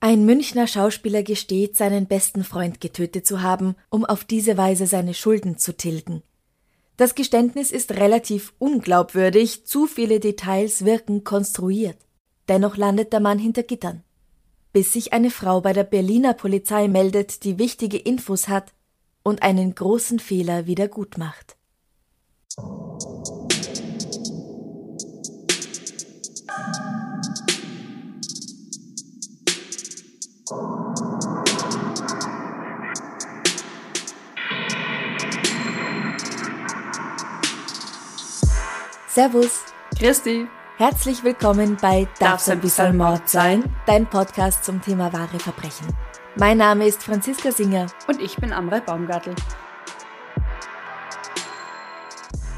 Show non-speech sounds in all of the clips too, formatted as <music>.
Ein Münchner Schauspieler gesteht, seinen besten Freund getötet zu haben, um auf diese Weise seine Schulden zu tilgen. Das Geständnis ist relativ unglaubwürdig, zu viele Details wirken konstruiert. Dennoch landet der Mann hinter Gittern. Bis sich eine Frau bei der Berliner Polizei meldet, die wichtige Infos hat und einen großen Fehler wieder gut macht. Servus. Christi. Herzlich willkommen bei Darf's ein bisschen Mord sein? Dein Podcast zum Thema wahre Verbrechen. Mein Name ist Franziska Singer. Und ich bin Amrei Baumgartl.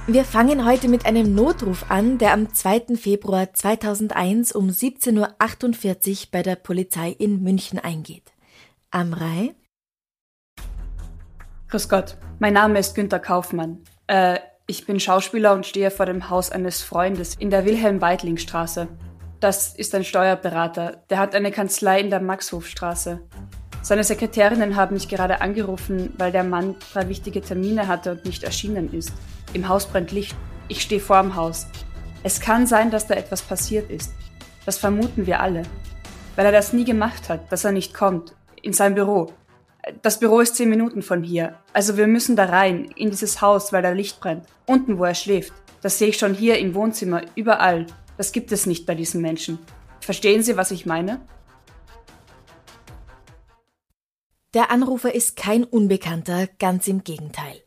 Wir fangen heute mit einem Notruf an, der am 2. Februar 2001 um 17.48 Uhr bei der Polizei in München eingeht. Amrei? Grüß Gott, mein Name ist Günter Kaufmann. Äh, ich bin Schauspieler und stehe vor dem Haus eines Freundes in der Wilhelm-Weidling-Straße. Das ist ein Steuerberater, der hat eine Kanzlei in der Maxhofstraße. Seine Sekretärinnen haben mich gerade angerufen, weil der Mann drei wichtige Termine hatte und nicht erschienen ist. Im Haus brennt Licht. Ich stehe vor dem Haus. Es kann sein, dass da etwas passiert ist. Das vermuten wir alle. Weil er das nie gemacht hat, dass er nicht kommt. In sein Büro. Das Büro ist zehn Minuten von hier. Also wir müssen da rein, in dieses Haus, weil da Licht brennt. Unten, wo er schläft. Das sehe ich schon hier im Wohnzimmer, überall. Das gibt es nicht bei diesen Menschen. Verstehen Sie, was ich meine? Der Anrufer ist kein Unbekannter, ganz im Gegenteil.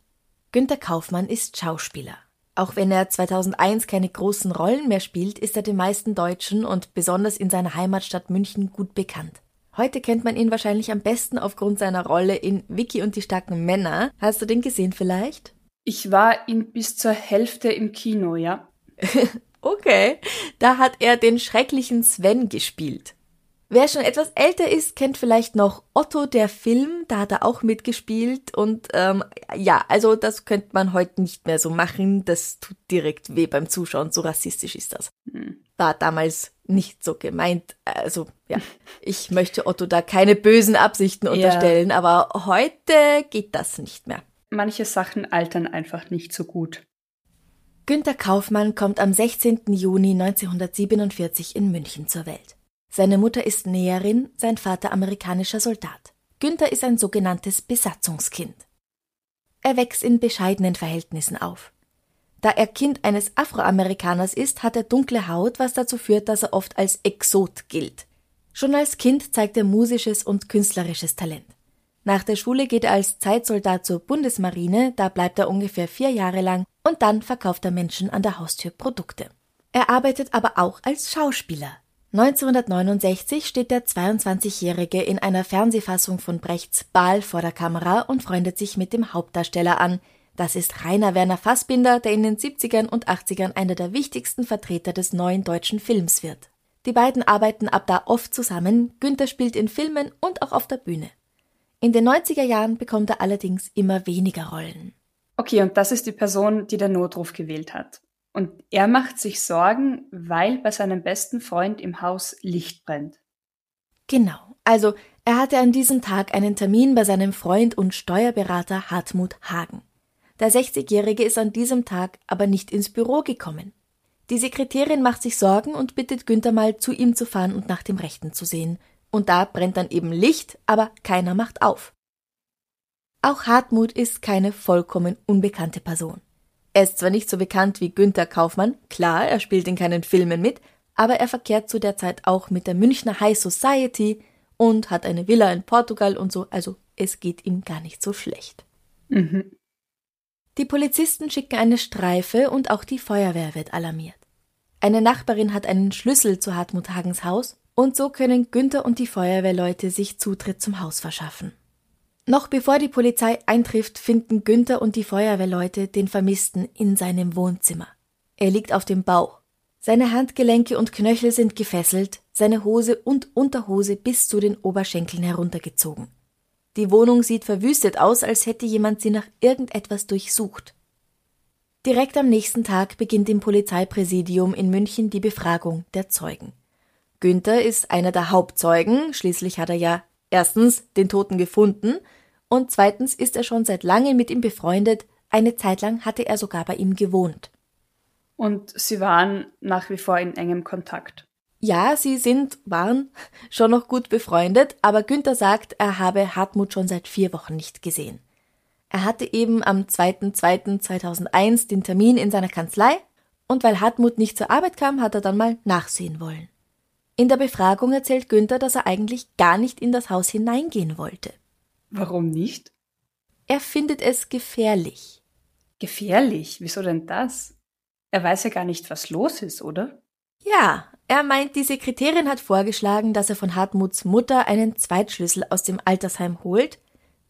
Günter Kaufmann ist Schauspieler. Auch wenn er 2001 keine großen Rollen mehr spielt, ist er den meisten Deutschen und besonders in seiner Heimatstadt München gut bekannt. Heute kennt man ihn wahrscheinlich am besten aufgrund seiner Rolle in Vicky und die starken Männer. Hast du den gesehen vielleicht? Ich war ihn bis zur Hälfte im Kino, ja. <laughs> okay, da hat er den schrecklichen Sven gespielt. Wer schon etwas älter ist, kennt vielleicht noch Otto der Film, da hat er auch mitgespielt und ähm, ja, also das könnte man heute nicht mehr so machen, das tut direkt weh beim Zuschauen, so rassistisch ist das. Hm. War damals nicht so gemeint, also ja, ich möchte Otto da keine bösen Absichten unterstellen, ja. aber heute geht das nicht mehr. Manche Sachen altern einfach nicht so gut. Günter Kaufmann kommt am 16. Juni 1947 in München zur Welt. Seine Mutter ist Näherin, sein Vater amerikanischer Soldat. Günther ist ein sogenanntes Besatzungskind. Er wächst in bescheidenen Verhältnissen auf. Da er Kind eines Afroamerikaners ist, hat er dunkle Haut, was dazu führt, dass er oft als Exot gilt. Schon als Kind zeigt er musisches und künstlerisches Talent. Nach der Schule geht er als Zeitsoldat zur Bundesmarine, da bleibt er ungefähr vier Jahre lang und dann verkauft er Menschen an der Haustür Produkte. Er arbeitet aber auch als Schauspieler. 1969 steht der 22-Jährige in einer Fernsehfassung von Brechts Baal vor der Kamera und freundet sich mit dem Hauptdarsteller an. Das ist Rainer Werner Fassbinder, der in den 70ern und 80ern einer der wichtigsten Vertreter des neuen deutschen Films wird. Die beiden arbeiten ab da oft zusammen, Günther spielt in Filmen und auch auf der Bühne. In den 90er Jahren bekommt er allerdings immer weniger Rollen. Okay, und das ist die Person, die der Notruf gewählt hat. Und er macht sich Sorgen, weil bei seinem besten Freund im Haus Licht brennt. Genau. Also, er hatte an diesem Tag einen Termin bei seinem Freund und Steuerberater Hartmut Hagen. Der 60-Jährige ist an diesem Tag aber nicht ins Büro gekommen. Die Sekretärin macht sich Sorgen und bittet Günther mal zu ihm zu fahren und nach dem Rechten zu sehen. Und da brennt dann eben Licht, aber keiner macht auf. Auch Hartmut ist keine vollkommen unbekannte Person. Er ist zwar nicht so bekannt wie Günther Kaufmann, klar, er spielt in keinen Filmen mit, aber er verkehrt zu der Zeit auch mit der Münchner High Society und hat eine Villa in Portugal und so, also es geht ihm gar nicht so schlecht. Mhm. Die Polizisten schicken eine Streife und auch die Feuerwehr wird alarmiert. Eine Nachbarin hat einen Schlüssel zu Hartmut Hagens Haus und so können Günther und die Feuerwehrleute sich Zutritt zum Haus verschaffen. Noch bevor die Polizei eintrifft, finden Günther und die Feuerwehrleute den Vermissten in seinem Wohnzimmer. Er liegt auf dem Bauch. Seine Handgelenke und Knöchel sind gefesselt, seine Hose und Unterhose bis zu den Oberschenkeln heruntergezogen. Die Wohnung sieht verwüstet aus, als hätte jemand sie nach irgendetwas durchsucht. Direkt am nächsten Tag beginnt im Polizeipräsidium in München die Befragung der Zeugen. Günther ist einer der Hauptzeugen, schließlich hat er ja erstens den Toten gefunden und zweitens ist er schon seit langem mit ihm befreundet, eine Zeit lang hatte er sogar bei ihm gewohnt. Und Sie waren nach wie vor in engem Kontakt. Ja, sie sind, waren schon noch gut befreundet, aber Günther sagt, er habe Hartmut schon seit vier Wochen nicht gesehen. Er hatte eben am 2.2.2001 den Termin in seiner Kanzlei und weil Hartmut nicht zur Arbeit kam, hat er dann mal nachsehen wollen. In der Befragung erzählt Günther, dass er eigentlich gar nicht in das Haus hineingehen wollte. Warum nicht? Er findet es gefährlich. Gefährlich? Wieso denn das? Er weiß ja gar nicht, was los ist, oder? Ja, er meint, die Sekretärin hat vorgeschlagen, dass er von Hartmuts Mutter einen Zweitschlüssel aus dem Altersheim holt.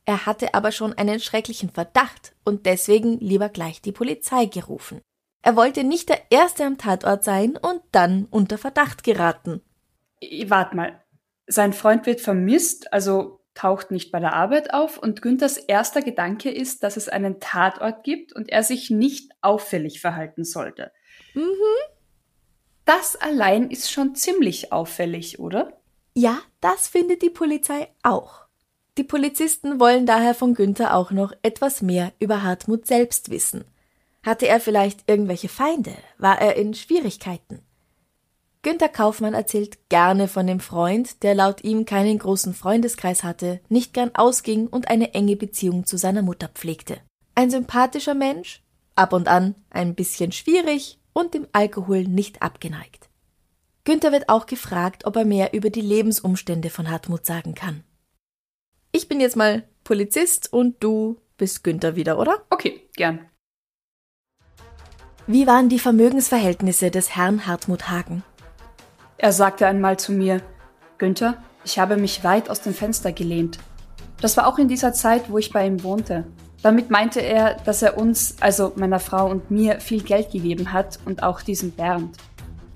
Er hatte aber schon einen schrecklichen Verdacht und deswegen lieber gleich die Polizei gerufen. Er wollte nicht der Erste am Tatort sein und dann unter Verdacht geraten. Wart mal. Sein Freund wird vermisst, also taucht nicht bei der Arbeit auf und Günthers erster Gedanke ist, dass es einen Tatort gibt und er sich nicht auffällig verhalten sollte. Mhm. Das allein ist schon ziemlich auffällig, oder? Ja, das findet die Polizei auch. Die Polizisten wollen daher von Günther auch noch etwas mehr über Hartmut selbst wissen. Hatte er vielleicht irgendwelche Feinde? War er in Schwierigkeiten? Günther Kaufmann erzählt gerne von dem Freund, der laut ihm keinen großen Freundeskreis hatte, nicht gern ausging und eine enge Beziehung zu seiner Mutter pflegte. Ein sympathischer Mensch, ab und an ein bisschen schwierig, und dem Alkohol nicht abgeneigt. Günther wird auch gefragt, ob er mehr über die Lebensumstände von Hartmut sagen kann. Ich bin jetzt mal Polizist und du bist Günther wieder, oder? Okay, gern. Wie waren die Vermögensverhältnisse des Herrn Hartmut Hagen? Er sagte einmal zu mir, Günther, ich habe mich weit aus dem Fenster gelehnt. Das war auch in dieser Zeit, wo ich bei ihm wohnte. Damit meinte er, dass er uns, also meiner Frau und mir, viel Geld gegeben hat und auch diesem Bernd.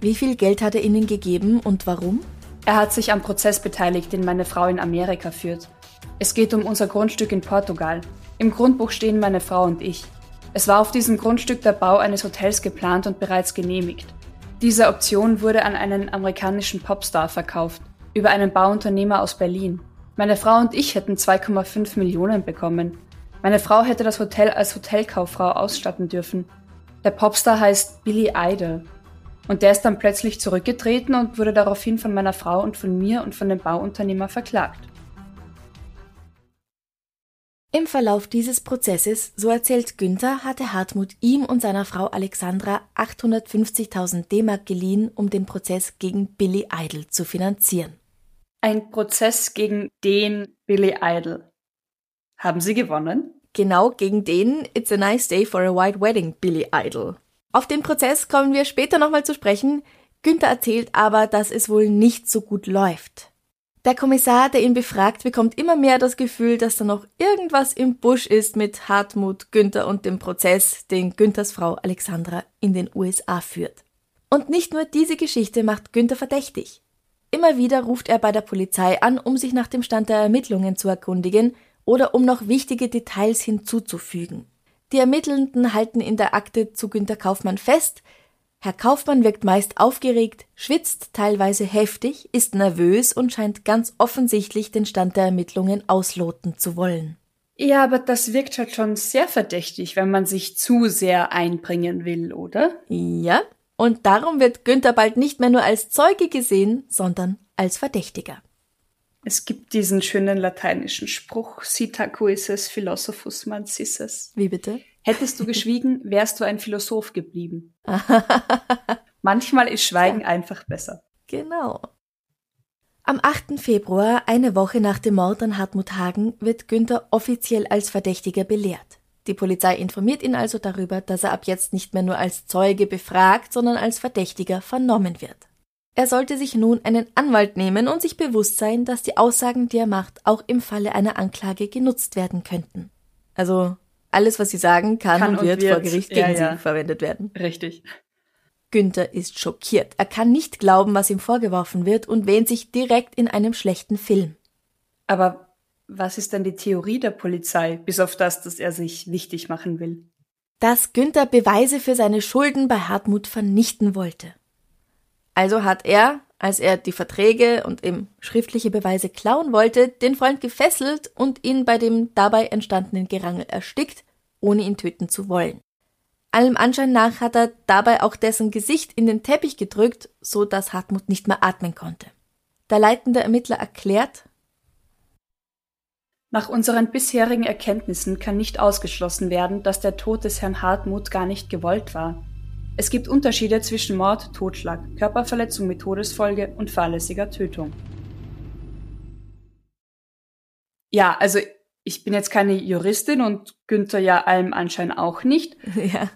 Wie viel Geld hat er Ihnen gegeben und warum? Er hat sich am Prozess beteiligt, den meine Frau in Amerika führt. Es geht um unser Grundstück in Portugal. Im Grundbuch stehen meine Frau und ich. Es war auf diesem Grundstück der Bau eines Hotels geplant und bereits genehmigt. Diese Option wurde an einen amerikanischen Popstar verkauft, über einen Bauunternehmer aus Berlin. Meine Frau und ich hätten 2,5 Millionen bekommen. Meine Frau hätte das Hotel als Hotelkauffrau ausstatten dürfen. Der Popstar heißt Billy Idol. Und der ist dann plötzlich zurückgetreten und wurde daraufhin von meiner Frau und von mir und von dem Bauunternehmer verklagt. Im Verlauf dieses Prozesses, so erzählt Günther, hatte Hartmut ihm und seiner Frau Alexandra 850.000 D-Mark geliehen, um den Prozess gegen Billy Idol zu finanzieren. Ein Prozess gegen den Billy Idol. Haben Sie gewonnen? Genau gegen den It's a Nice Day for a White Wedding Billy Idol. Auf den Prozess kommen wir später nochmal zu sprechen. Günther erzählt aber, dass es wohl nicht so gut läuft. Der Kommissar, der ihn befragt, bekommt immer mehr das Gefühl, dass da noch irgendwas im Busch ist mit Hartmut, Günther und dem Prozess, den Günthers Frau Alexandra in den USA führt. Und nicht nur diese Geschichte macht Günther verdächtig. Immer wieder ruft er bei der Polizei an, um sich nach dem Stand der Ermittlungen zu erkundigen oder um noch wichtige Details hinzuzufügen. Die Ermittelnden halten in der Akte zu Günter Kaufmann fest, Herr Kaufmann wirkt meist aufgeregt, schwitzt teilweise heftig, ist nervös und scheint ganz offensichtlich den Stand der Ermittlungen ausloten zu wollen. Ja, aber das wirkt halt schon sehr verdächtig, wenn man sich zu sehr einbringen will, oder? Ja, und darum wird Günther bald nicht mehr nur als Zeuge gesehen, sondern als Verdächtiger. Es gibt diesen schönen lateinischen Spruch, Citacuises philosophus mancisses. Wie bitte? Hättest du geschwiegen, wärst du ein Philosoph geblieben. <laughs> Manchmal ist Schweigen ja. einfach besser. Genau. Am 8. Februar, eine Woche nach dem Mord an Hartmut Hagen, wird Günther offiziell als Verdächtiger belehrt. Die Polizei informiert ihn also darüber, dass er ab jetzt nicht mehr nur als Zeuge befragt, sondern als Verdächtiger vernommen wird. Er sollte sich nun einen Anwalt nehmen und sich bewusst sein, dass die Aussagen, die er macht, auch im Falle einer Anklage genutzt werden könnten. Also alles, was sie sagen, kann, kann und, wird, wird, vor Gericht gegen ja, ja. sie verwendet werden. Richtig. Günther ist schockiert. Er kann nicht glauben, was ihm vorgeworfen wird und wähnt sich direkt in einem schlechten Film. Aber was ist denn die Theorie der Polizei, bis auf das, dass er sich wichtig machen will? Dass Günther Beweise für seine Schulden bei Hartmut vernichten wollte. Also hat er, als er die Verträge und eben schriftliche Beweise klauen wollte, den Freund gefesselt und ihn bei dem dabei entstandenen Gerangel erstickt, ohne ihn töten zu wollen. Allem Anschein nach hat er dabei auch dessen Gesicht in den Teppich gedrückt, so dass Hartmut nicht mehr atmen konnte. Der leitende Ermittler erklärt, nach unseren bisherigen Erkenntnissen kann nicht ausgeschlossen werden, dass der Tod des Herrn Hartmut gar nicht gewollt war. Es gibt Unterschiede zwischen Mord, Totschlag, Körperverletzung mit Todesfolge und fahrlässiger Tötung. Ja, also ich bin jetzt keine Juristin und Günther ja allem Anschein auch nicht. <laughs> Ja.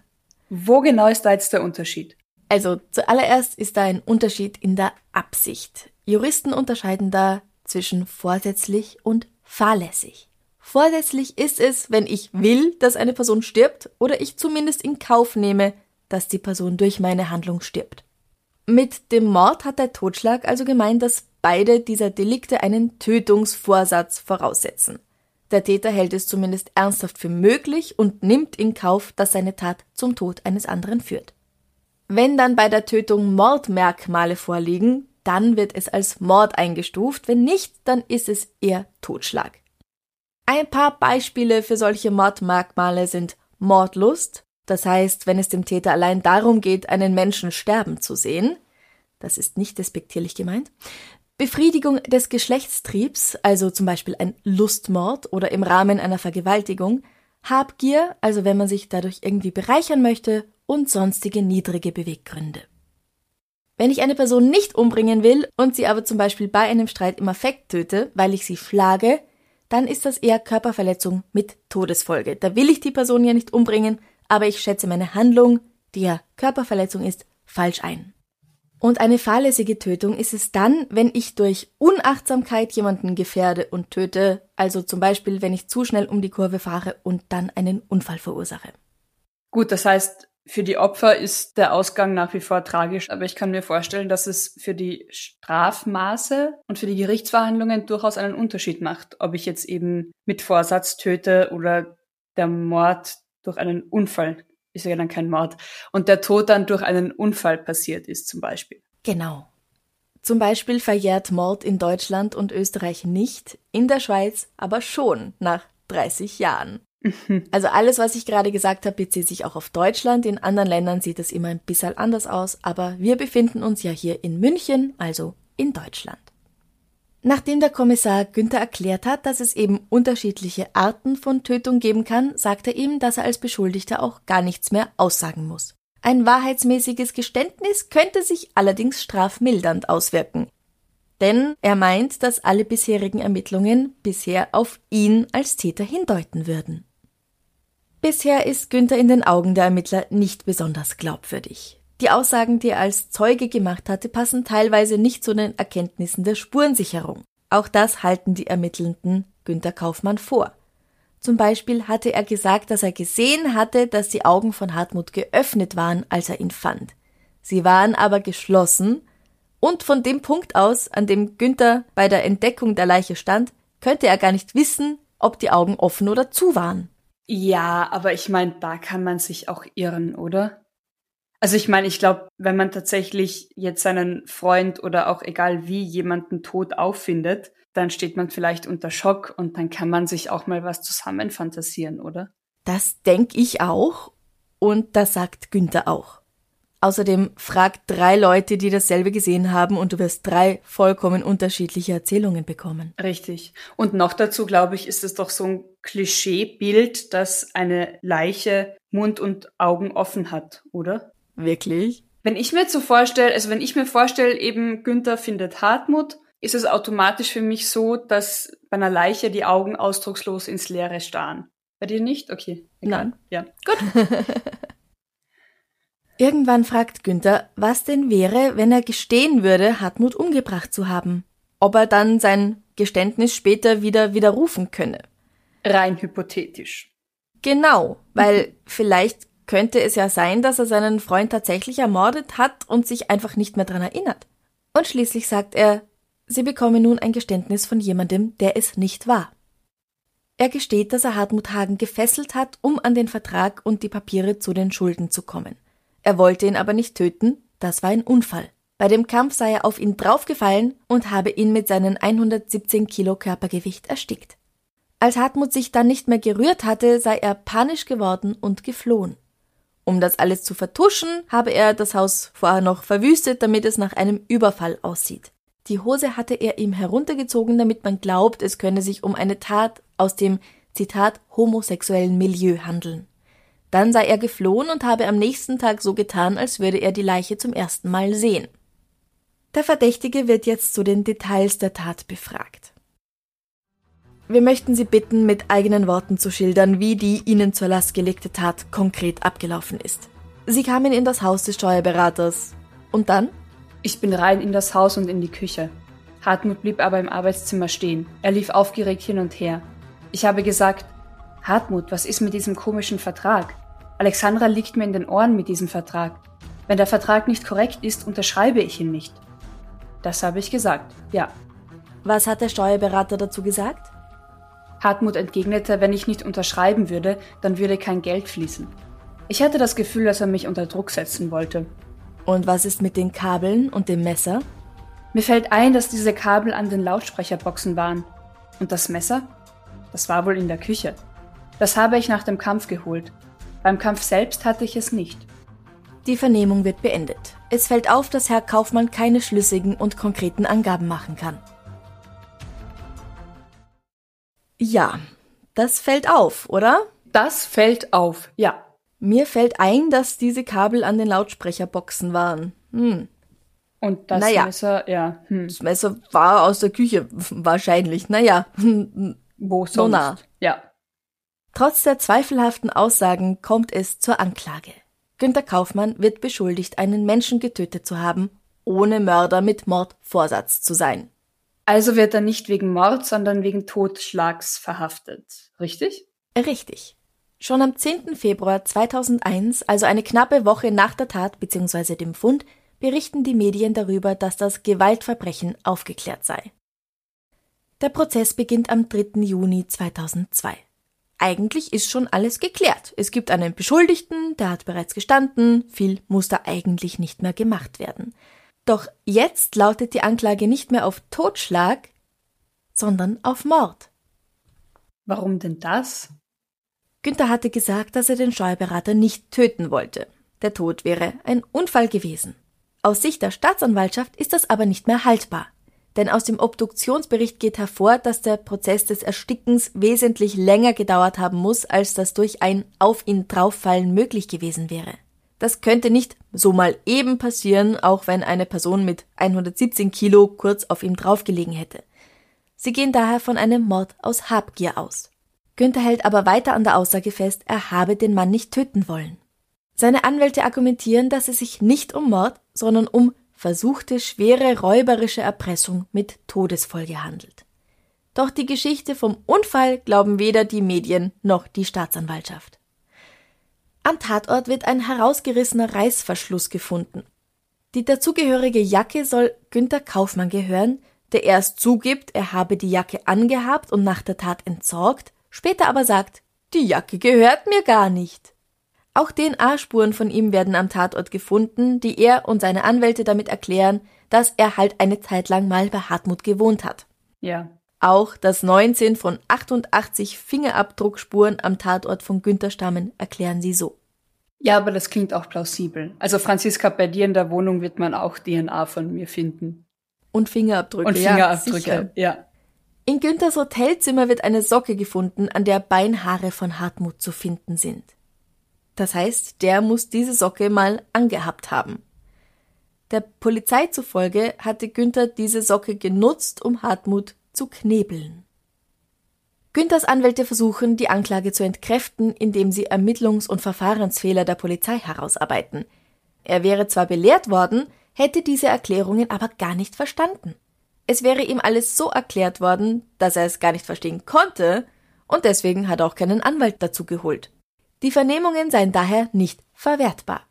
Wo genau ist da jetzt der Unterschied? Also zuallererst ist da ein Unterschied in der Absicht. Juristen unterscheiden da zwischen vorsätzlich und fahrlässig. Vorsätzlich ist es, wenn ich will, dass eine Person stirbt oder ich zumindest in Kauf nehme, dass die Person durch meine Handlung stirbt. Mit dem Mord hat der Totschlag also gemeint, dass beide dieser Delikte einen Tötungsvorsatz voraussetzen. Der Täter hält es zumindest ernsthaft für möglich und nimmt in Kauf, dass seine Tat zum Tod eines anderen führt. Wenn dann bei der Tötung Mordmerkmale vorliegen, dann wird es als Mord eingestuft, wenn nicht, dann ist es eher Totschlag. Ein paar Beispiele für solche Mordmerkmale sind Mordlust, das heißt, wenn es dem Täter allein darum geht, einen Menschen sterben zu sehen, das ist nicht despektierlich gemeint, Befriedigung des Geschlechtstriebs, also zum Beispiel ein Lustmord oder im Rahmen einer Vergewaltigung, Habgier, also wenn man sich dadurch irgendwie bereichern möchte, und sonstige niedrige Beweggründe. Wenn ich eine Person nicht umbringen will und sie aber zum Beispiel bei einem Streit im Affekt töte, weil ich sie schlage, dann ist das eher Körperverletzung mit Todesfolge. Da will ich die Person ja nicht umbringen, aber ich schätze meine Handlung, die ja Körperverletzung ist, falsch ein. Und eine fahrlässige Tötung ist es dann, wenn ich durch Unachtsamkeit jemanden gefährde und töte, also zum Beispiel, wenn ich zu schnell um die Kurve fahre und dann einen Unfall verursache. Gut, das heißt, für die Opfer ist der Ausgang nach wie vor tragisch, aber ich kann mir vorstellen, dass es für die Strafmaße und für die Gerichtsverhandlungen durchaus einen Unterschied macht, ob ich jetzt eben mit Vorsatz töte oder der Mord durch einen Unfall ist ja dann kein Mord. Und der Tod dann durch einen Unfall passiert ist zum Beispiel. Genau. Zum Beispiel verjährt Mord in Deutschland und Österreich nicht, in der Schweiz aber schon nach 30 Jahren. Mhm. Also alles, was ich gerade gesagt habe, bezieht sich auch auf Deutschland. In anderen Ländern sieht es immer ein bisschen anders aus, aber wir befinden uns ja hier in München, also in Deutschland. Nachdem der Kommissar Günther erklärt hat, dass es eben unterschiedliche Arten von Tötung geben kann, sagt er ihm, dass er als Beschuldigter auch gar nichts mehr aussagen muss. Ein wahrheitsmäßiges Geständnis könnte sich allerdings strafmildernd auswirken. Denn er meint, dass alle bisherigen Ermittlungen bisher auf ihn als Täter hindeuten würden. Bisher ist Günther in den Augen der Ermittler nicht besonders glaubwürdig. Die Aussagen, die er als Zeuge gemacht hatte, passen teilweise nicht zu den Erkenntnissen der Spurensicherung. Auch das halten die Ermittelnden Günter Kaufmann vor. Zum Beispiel hatte er gesagt, dass er gesehen hatte, dass die Augen von Hartmut geöffnet waren, als er ihn fand. Sie waren aber geschlossen, und von dem Punkt aus, an dem Günther bei der Entdeckung der Leiche stand, könnte er gar nicht wissen, ob die Augen offen oder zu waren. Ja, aber ich meine, da kann man sich auch irren, oder? Also ich meine, ich glaube, wenn man tatsächlich jetzt seinen Freund oder auch egal wie jemanden tot auffindet, dann steht man vielleicht unter Schock und dann kann man sich auch mal was zusammenfantasieren, oder? Das denke ich auch und das sagt Günther auch. Außerdem frag drei Leute, die dasselbe gesehen haben und du wirst drei vollkommen unterschiedliche Erzählungen bekommen. Richtig. Und noch dazu, glaube ich, ist es doch so ein Klischeebild, dass eine Leiche Mund und Augen offen hat, oder? Wirklich? Wenn ich mir so vorstelle, also wenn ich mir vorstelle, eben Günther findet Hartmut, ist es automatisch für mich so, dass bei einer Leiche die Augen ausdruckslos ins Leere starren. Bei dir nicht? Okay. Egal. Nein. Ja. <laughs> Gut. Irgendwann fragt Günther, was denn wäre, wenn er gestehen würde, Hartmut umgebracht zu haben. Ob er dann sein Geständnis später wieder widerrufen könne. Rein hypothetisch. Genau, weil <laughs> vielleicht könnte es ja sein, dass er seinen Freund tatsächlich ermordet hat und sich einfach nicht mehr dran erinnert. Und schließlich sagt er, sie bekomme nun ein Geständnis von jemandem, der es nicht war. Er gesteht, dass er Hartmut Hagen gefesselt hat, um an den Vertrag und die Papiere zu den Schulden zu kommen. Er wollte ihn aber nicht töten, das war ein Unfall. Bei dem Kampf sei er auf ihn draufgefallen und habe ihn mit seinem 117 Kilo Körpergewicht erstickt. Als Hartmut sich dann nicht mehr gerührt hatte, sei er panisch geworden und geflohen. Um das alles zu vertuschen, habe er das Haus vorher noch verwüstet, damit es nach einem Überfall aussieht. Die Hose hatte er ihm heruntergezogen, damit man glaubt, es könne sich um eine Tat aus dem Zitat homosexuellen Milieu handeln. Dann sei er geflohen und habe am nächsten Tag so getan, als würde er die Leiche zum ersten Mal sehen. Der Verdächtige wird jetzt zu den Details der Tat befragt. Wir möchten Sie bitten, mit eigenen Worten zu schildern, wie die Ihnen zur Last gelegte Tat konkret abgelaufen ist. Sie kamen in das Haus des Steuerberaters. Und dann? Ich bin rein in das Haus und in die Küche. Hartmut blieb aber im Arbeitszimmer stehen. Er lief aufgeregt hin und her. Ich habe gesagt, Hartmut, was ist mit diesem komischen Vertrag? Alexandra liegt mir in den Ohren mit diesem Vertrag. Wenn der Vertrag nicht korrekt ist, unterschreibe ich ihn nicht. Das habe ich gesagt, ja. Was hat der Steuerberater dazu gesagt? Hartmut entgegnete, wenn ich nicht unterschreiben würde, dann würde kein Geld fließen. Ich hatte das Gefühl, dass er mich unter Druck setzen wollte. Und was ist mit den Kabeln und dem Messer? Mir fällt ein, dass diese Kabel an den Lautsprecherboxen waren. Und das Messer? Das war wohl in der Küche. Das habe ich nach dem Kampf geholt. Beim Kampf selbst hatte ich es nicht. Die Vernehmung wird beendet. Es fällt auf, dass Herr Kaufmann keine schlüssigen und konkreten Angaben machen kann. Ja, das fällt auf, oder? Das fällt auf, ja. Mir fällt ein, dass diese Kabel an den Lautsprecherboxen waren. Hm. Und das naja, Messer, ja. Hm. Das Messer war aus der Küche, <laughs> wahrscheinlich. Naja. Wo <laughs> sonst? So nah. Ja. Trotz der zweifelhaften Aussagen kommt es zur Anklage. Günter Kaufmann wird beschuldigt, einen Menschen getötet zu haben, ohne Mörder mit Mordvorsatz zu sein. Also wird er nicht wegen Mord, sondern wegen Totschlags verhaftet, richtig? Richtig. Schon am 10. Februar 2001, also eine knappe Woche nach der Tat bzw. dem Fund, berichten die Medien darüber, dass das Gewaltverbrechen aufgeklärt sei. Der Prozess beginnt am 3. Juni 2002 eigentlich ist schon alles geklärt. Es gibt einen Beschuldigten, der hat bereits gestanden, viel muss da eigentlich nicht mehr gemacht werden. Doch jetzt lautet die Anklage nicht mehr auf Totschlag, sondern auf Mord. Warum denn das? Günther hatte gesagt, dass er den Steuerberater nicht töten wollte. Der Tod wäre ein Unfall gewesen. Aus Sicht der Staatsanwaltschaft ist das aber nicht mehr haltbar denn aus dem Obduktionsbericht geht hervor, dass der Prozess des Erstickens wesentlich länger gedauert haben muss, als das durch ein auf ihn drauffallen möglich gewesen wäre. Das könnte nicht so mal eben passieren, auch wenn eine Person mit 117 Kilo kurz auf ihm draufgelegen hätte. Sie gehen daher von einem Mord aus Habgier aus. Günther hält aber weiter an der Aussage fest, er habe den Mann nicht töten wollen. Seine Anwälte argumentieren, dass es sich nicht um Mord, sondern um versuchte schwere räuberische Erpressung mit Todesfolge handelt. Doch die Geschichte vom Unfall glauben weder die Medien noch die Staatsanwaltschaft. Am Tatort wird ein herausgerissener Reißverschluss gefunden. Die dazugehörige Jacke soll Günter Kaufmann gehören, der erst zugibt, er habe die Jacke angehabt und nach der Tat entsorgt, später aber sagt, die Jacke gehört mir gar nicht. Auch DNA-Spuren von ihm werden am Tatort gefunden, die er und seine Anwälte damit erklären, dass er halt eine Zeit lang mal bei Hartmut gewohnt hat. Ja. Auch dass 19 von 88 Fingerabdruckspuren am Tatort von Günther stammen, erklären sie so. Ja, aber das klingt auch plausibel. Also Franziska, bei dir in der Wohnung wird man auch DNA von mir finden. Und Fingerabdrücke. Und Fingerabdrücke, ja. ja. In Günthers Hotelzimmer wird eine Socke gefunden, an der Beinhaare von Hartmut zu finden sind. Das heißt, der muss diese Socke mal angehabt haben. Der Polizei zufolge hatte Günther diese Socke genutzt, um Hartmut zu knebeln. Günthers Anwälte versuchen, die Anklage zu entkräften, indem sie Ermittlungs- und Verfahrensfehler der Polizei herausarbeiten. Er wäre zwar belehrt worden, hätte diese Erklärungen aber gar nicht verstanden. Es wäre ihm alles so erklärt worden, dass er es gar nicht verstehen konnte, und deswegen hat er auch keinen Anwalt dazu geholt. Die Vernehmungen seien daher nicht verwertbar.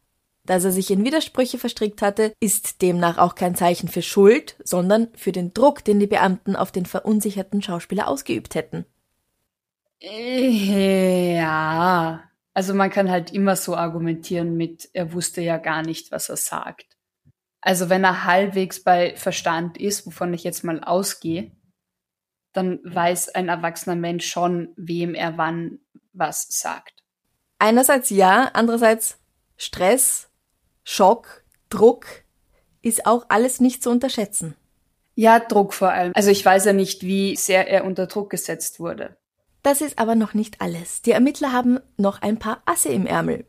Dass er sich in Widersprüche verstrickt hatte, ist demnach auch kein Zeichen für Schuld, sondern für den Druck, den die Beamten auf den verunsicherten Schauspieler ausgeübt hätten. Ja, also man kann halt immer so argumentieren mit, er wusste ja gar nicht, was er sagt. Also wenn er halbwegs bei Verstand ist, wovon ich jetzt mal ausgehe, dann weiß ein erwachsener Mensch schon, wem er wann was sagt. Einerseits ja, andererseits Stress, Schock, Druck ist auch alles nicht zu unterschätzen. Ja, Druck vor allem. Also ich weiß ja nicht, wie sehr er unter Druck gesetzt wurde. Das ist aber noch nicht alles. Die Ermittler haben noch ein paar Asse im Ärmel.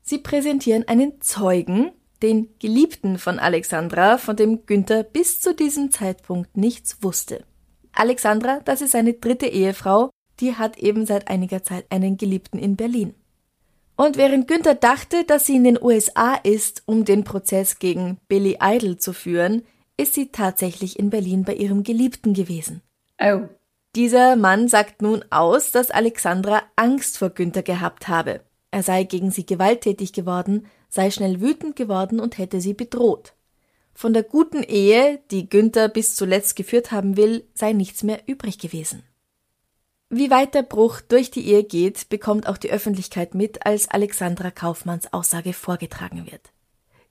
Sie präsentieren einen Zeugen, den Geliebten von Alexandra, von dem Günther bis zu diesem Zeitpunkt nichts wusste. Alexandra, das ist seine dritte Ehefrau, die hat eben seit einiger Zeit einen Geliebten in Berlin. Und während Günther dachte, dass sie in den USA ist, um den Prozess gegen Billy Idol zu führen, ist sie tatsächlich in Berlin bei ihrem Geliebten gewesen. Oh. Dieser Mann sagt nun aus, dass Alexandra Angst vor Günther gehabt habe. Er sei gegen sie gewalttätig geworden, sei schnell wütend geworden und hätte sie bedroht. Von der guten Ehe, die Günther bis zuletzt geführt haben will, sei nichts mehr übrig gewesen. Wie weit der Bruch durch die Ehe geht, bekommt auch die Öffentlichkeit mit, als Alexandra Kaufmanns Aussage vorgetragen wird.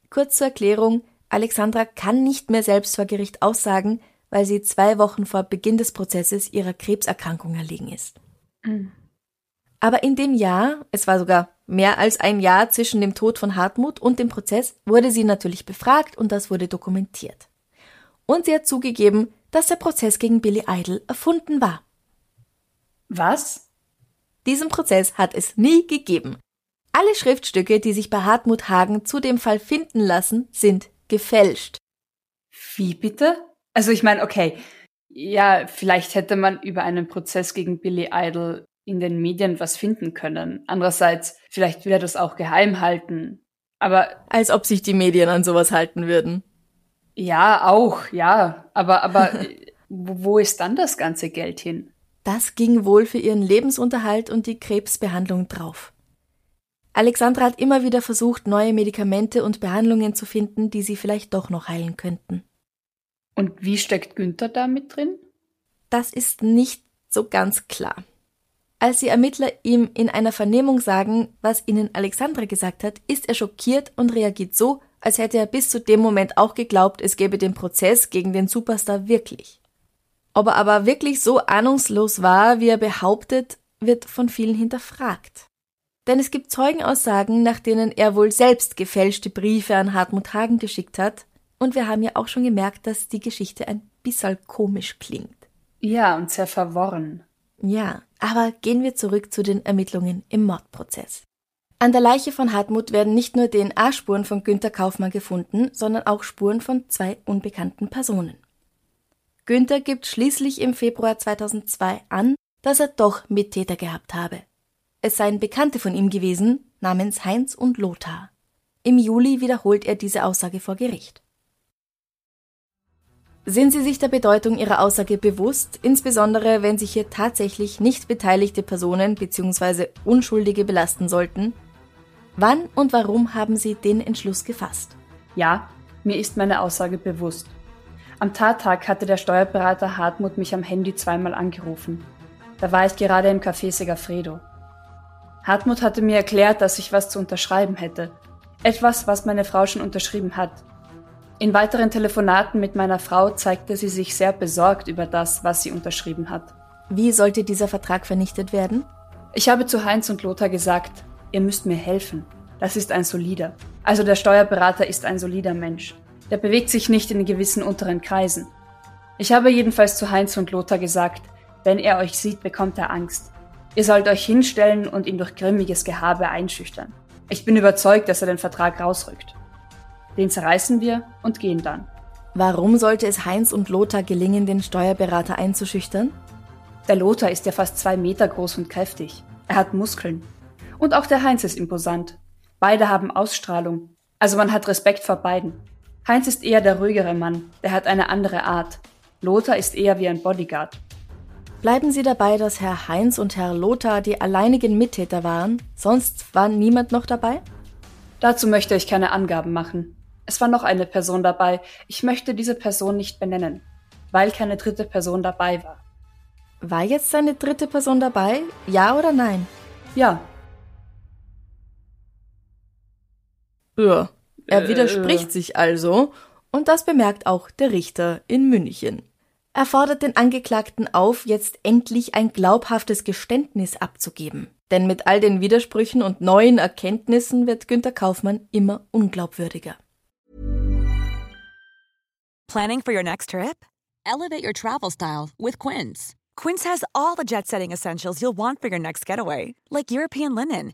Kurz zur Erklärung, Alexandra kann nicht mehr selbst vor Gericht aussagen, weil sie zwei Wochen vor Beginn des Prozesses ihrer Krebserkrankung erlegen ist. Mhm. Aber in dem Jahr, es war sogar mehr als ein Jahr zwischen dem Tod von Hartmut und dem Prozess, wurde sie natürlich befragt und das wurde dokumentiert. Und sie hat zugegeben, dass der Prozess gegen Billy Idol erfunden war. Was? Diesen Prozess hat es nie gegeben. Alle Schriftstücke, die sich bei Hartmut Hagen zu dem Fall finden lassen, sind gefälscht. Wie bitte? Also ich meine, okay, ja, vielleicht hätte man über einen Prozess gegen Billy Idol in den Medien was finden können. Andererseits, vielleicht will er das auch geheim halten. Aber. Als ob sich die Medien an sowas halten würden. Ja, auch, ja. Aber, aber <laughs> wo ist dann das ganze Geld hin? Das ging wohl für ihren Lebensunterhalt und die Krebsbehandlung drauf. Alexandra hat immer wieder versucht, neue Medikamente und Behandlungen zu finden, die sie vielleicht doch noch heilen könnten. Und wie steckt Günther da mit drin? Das ist nicht so ganz klar. Als die Ermittler ihm in einer Vernehmung sagen, was ihnen Alexandra gesagt hat, ist er schockiert und reagiert so, als hätte er bis zu dem Moment auch geglaubt, es gäbe den Prozess gegen den Superstar wirklich. Ob er aber wirklich so ahnungslos war, wie er behauptet, wird von vielen hinterfragt. Denn es gibt Zeugenaussagen, nach denen er wohl selbst gefälschte Briefe an Hartmut Hagen geschickt hat, und wir haben ja auch schon gemerkt, dass die Geschichte ein bisschen komisch klingt. Ja, und sehr verworren. Ja, aber gehen wir zurück zu den Ermittlungen im Mordprozess. An der Leiche von Hartmut werden nicht nur DNA-Spuren von Günter Kaufmann gefunden, sondern auch Spuren von zwei unbekannten Personen. Günther gibt schließlich im Februar 2002 an, dass er doch Mittäter gehabt habe. Es seien Bekannte von ihm gewesen, namens Heinz und Lothar. Im Juli wiederholt er diese Aussage vor Gericht. Sind Sie sich der Bedeutung Ihrer Aussage bewusst, insbesondere wenn sich hier tatsächlich nicht beteiligte Personen bzw. Unschuldige belasten sollten? Wann und warum haben Sie den Entschluss gefasst? Ja, mir ist meine Aussage bewusst. Am Tattag hatte der Steuerberater Hartmut mich am Handy zweimal angerufen. Da war ich gerade im Café Segafredo. Hartmut hatte mir erklärt, dass ich was zu unterschreiben hätte. Etwas, was meine Frau schon unterschrieben hat. In weiteren Telefonaten mit meiner Frau zeigte sie sich sehr besorgt über das, was sie unterschrieben hat. Wie sollte dieser Vertrag vernichtet werden? Ich habe zu Heinz und Lothar gesagt, ihr müsst mir helfen. Das ist ein solider. Also der Steuerberater ist ein solider Mensch. Der bewegt sich nicht in gewissen unteren Kreisen. Ich habe jedenfalls zu Heinz und Lothar gesagt, wenn er euch sieht, bekommt er Angst. Ihr sollt euch hinstellen und ihn durch grimmiges Gehabe einschüchtern. Ich bin überzeugt, dass er den Vertrag rausrückt. Den zerreißen wir und gehen dann. Warum sollte es Heinz und Lothar gelingen, den Steuerberater einzuschüchtern? Der Lothar ist ja fast zwei Meter groß und kräftig. Er hat Muskeln. Und auch der Heinz ist imposant. Beide haben Ausstrahlung. Also man hat Respekt vor beiden. Heinz ist eher der ruhigere Mann, der hat eine andere Art. Lothar ist eher wie ein Bodyguard. Bleiben Sie dabei, dass Herr Heinz und Herr Lothar die alleinigen Mittäter waren, sonst war niemand noch dabei? Dazu möchte ich keine Angaben machen. Es war noch eine Person dabei, ich möchte diese Person nicht benennen, weil keine dritte Person dabei war. War jetzt eine dritte Person dabei? Ja oder nein? Ja. Ja. Er widerspricht sich also, und das bemerkt auch der Richter in München. Er fordert den Angeklagten auf, jetzt endlich ein glaubhaftes Geständnis abzugeben. Denn mit all den Widersprüchen und neuen Erkenntnissen wird Günter Kaufmann immer unglaubwürdiger. Planning for your next trip? Elevate your travel style with Quince. Quince has all the jet setting essentials you'll want for your next getaway, like European linen,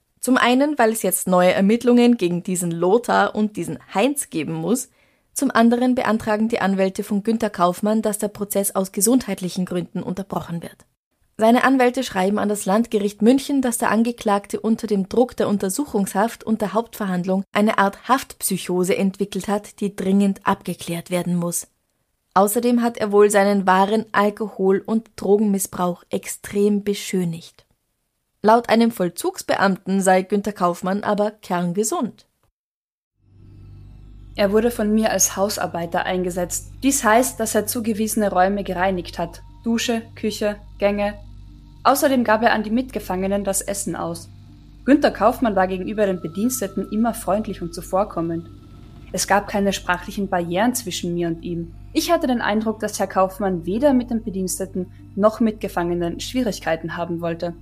Zum einen, weil es jetzt neue Ermittlungen gegen diesen Lothar und diesen Heinz geben muss. Zum anderen beantragen die Anwälte von Günter Kaufmann, dass der Prozess aus gesundheitlichen Gründen unterbrochen wird. Seine Anwälte schreiben an das Landgericht München, dass der Angeklagte unter dem Druck der Untersuchungshaft und der Hauptverhandlung eine Art Haftpsychose entwickelt hat, die dringend abgeklärt werden muss. Außerdem hat er wohl seinen wahren Alkohol- und Drogenmissbrauch extrem beschönigt. Laut einem Vollzugsbeamten sei Günter Kaufmann aber kerngesund. Er wurde von mir als Hausarbeiter eingesetzt. Dies heißt, dass er zugewiesene Räume gereinigt hat. Dusche, Küche, Gänge. Außerdem gab er an die Mitgefangenen das Essen aus. Günter Kaufmann war gegenüber den Bediensteten immer freundlich und zuvorkommend. Es gab keine sprachlichen Barrieren zwischen mir und ihm. Ich hatte den Eindruck, dass Herr Kaufmann weder mit den Bediensteten noch Mitgefangenen Schwierigkeiten haben wollte.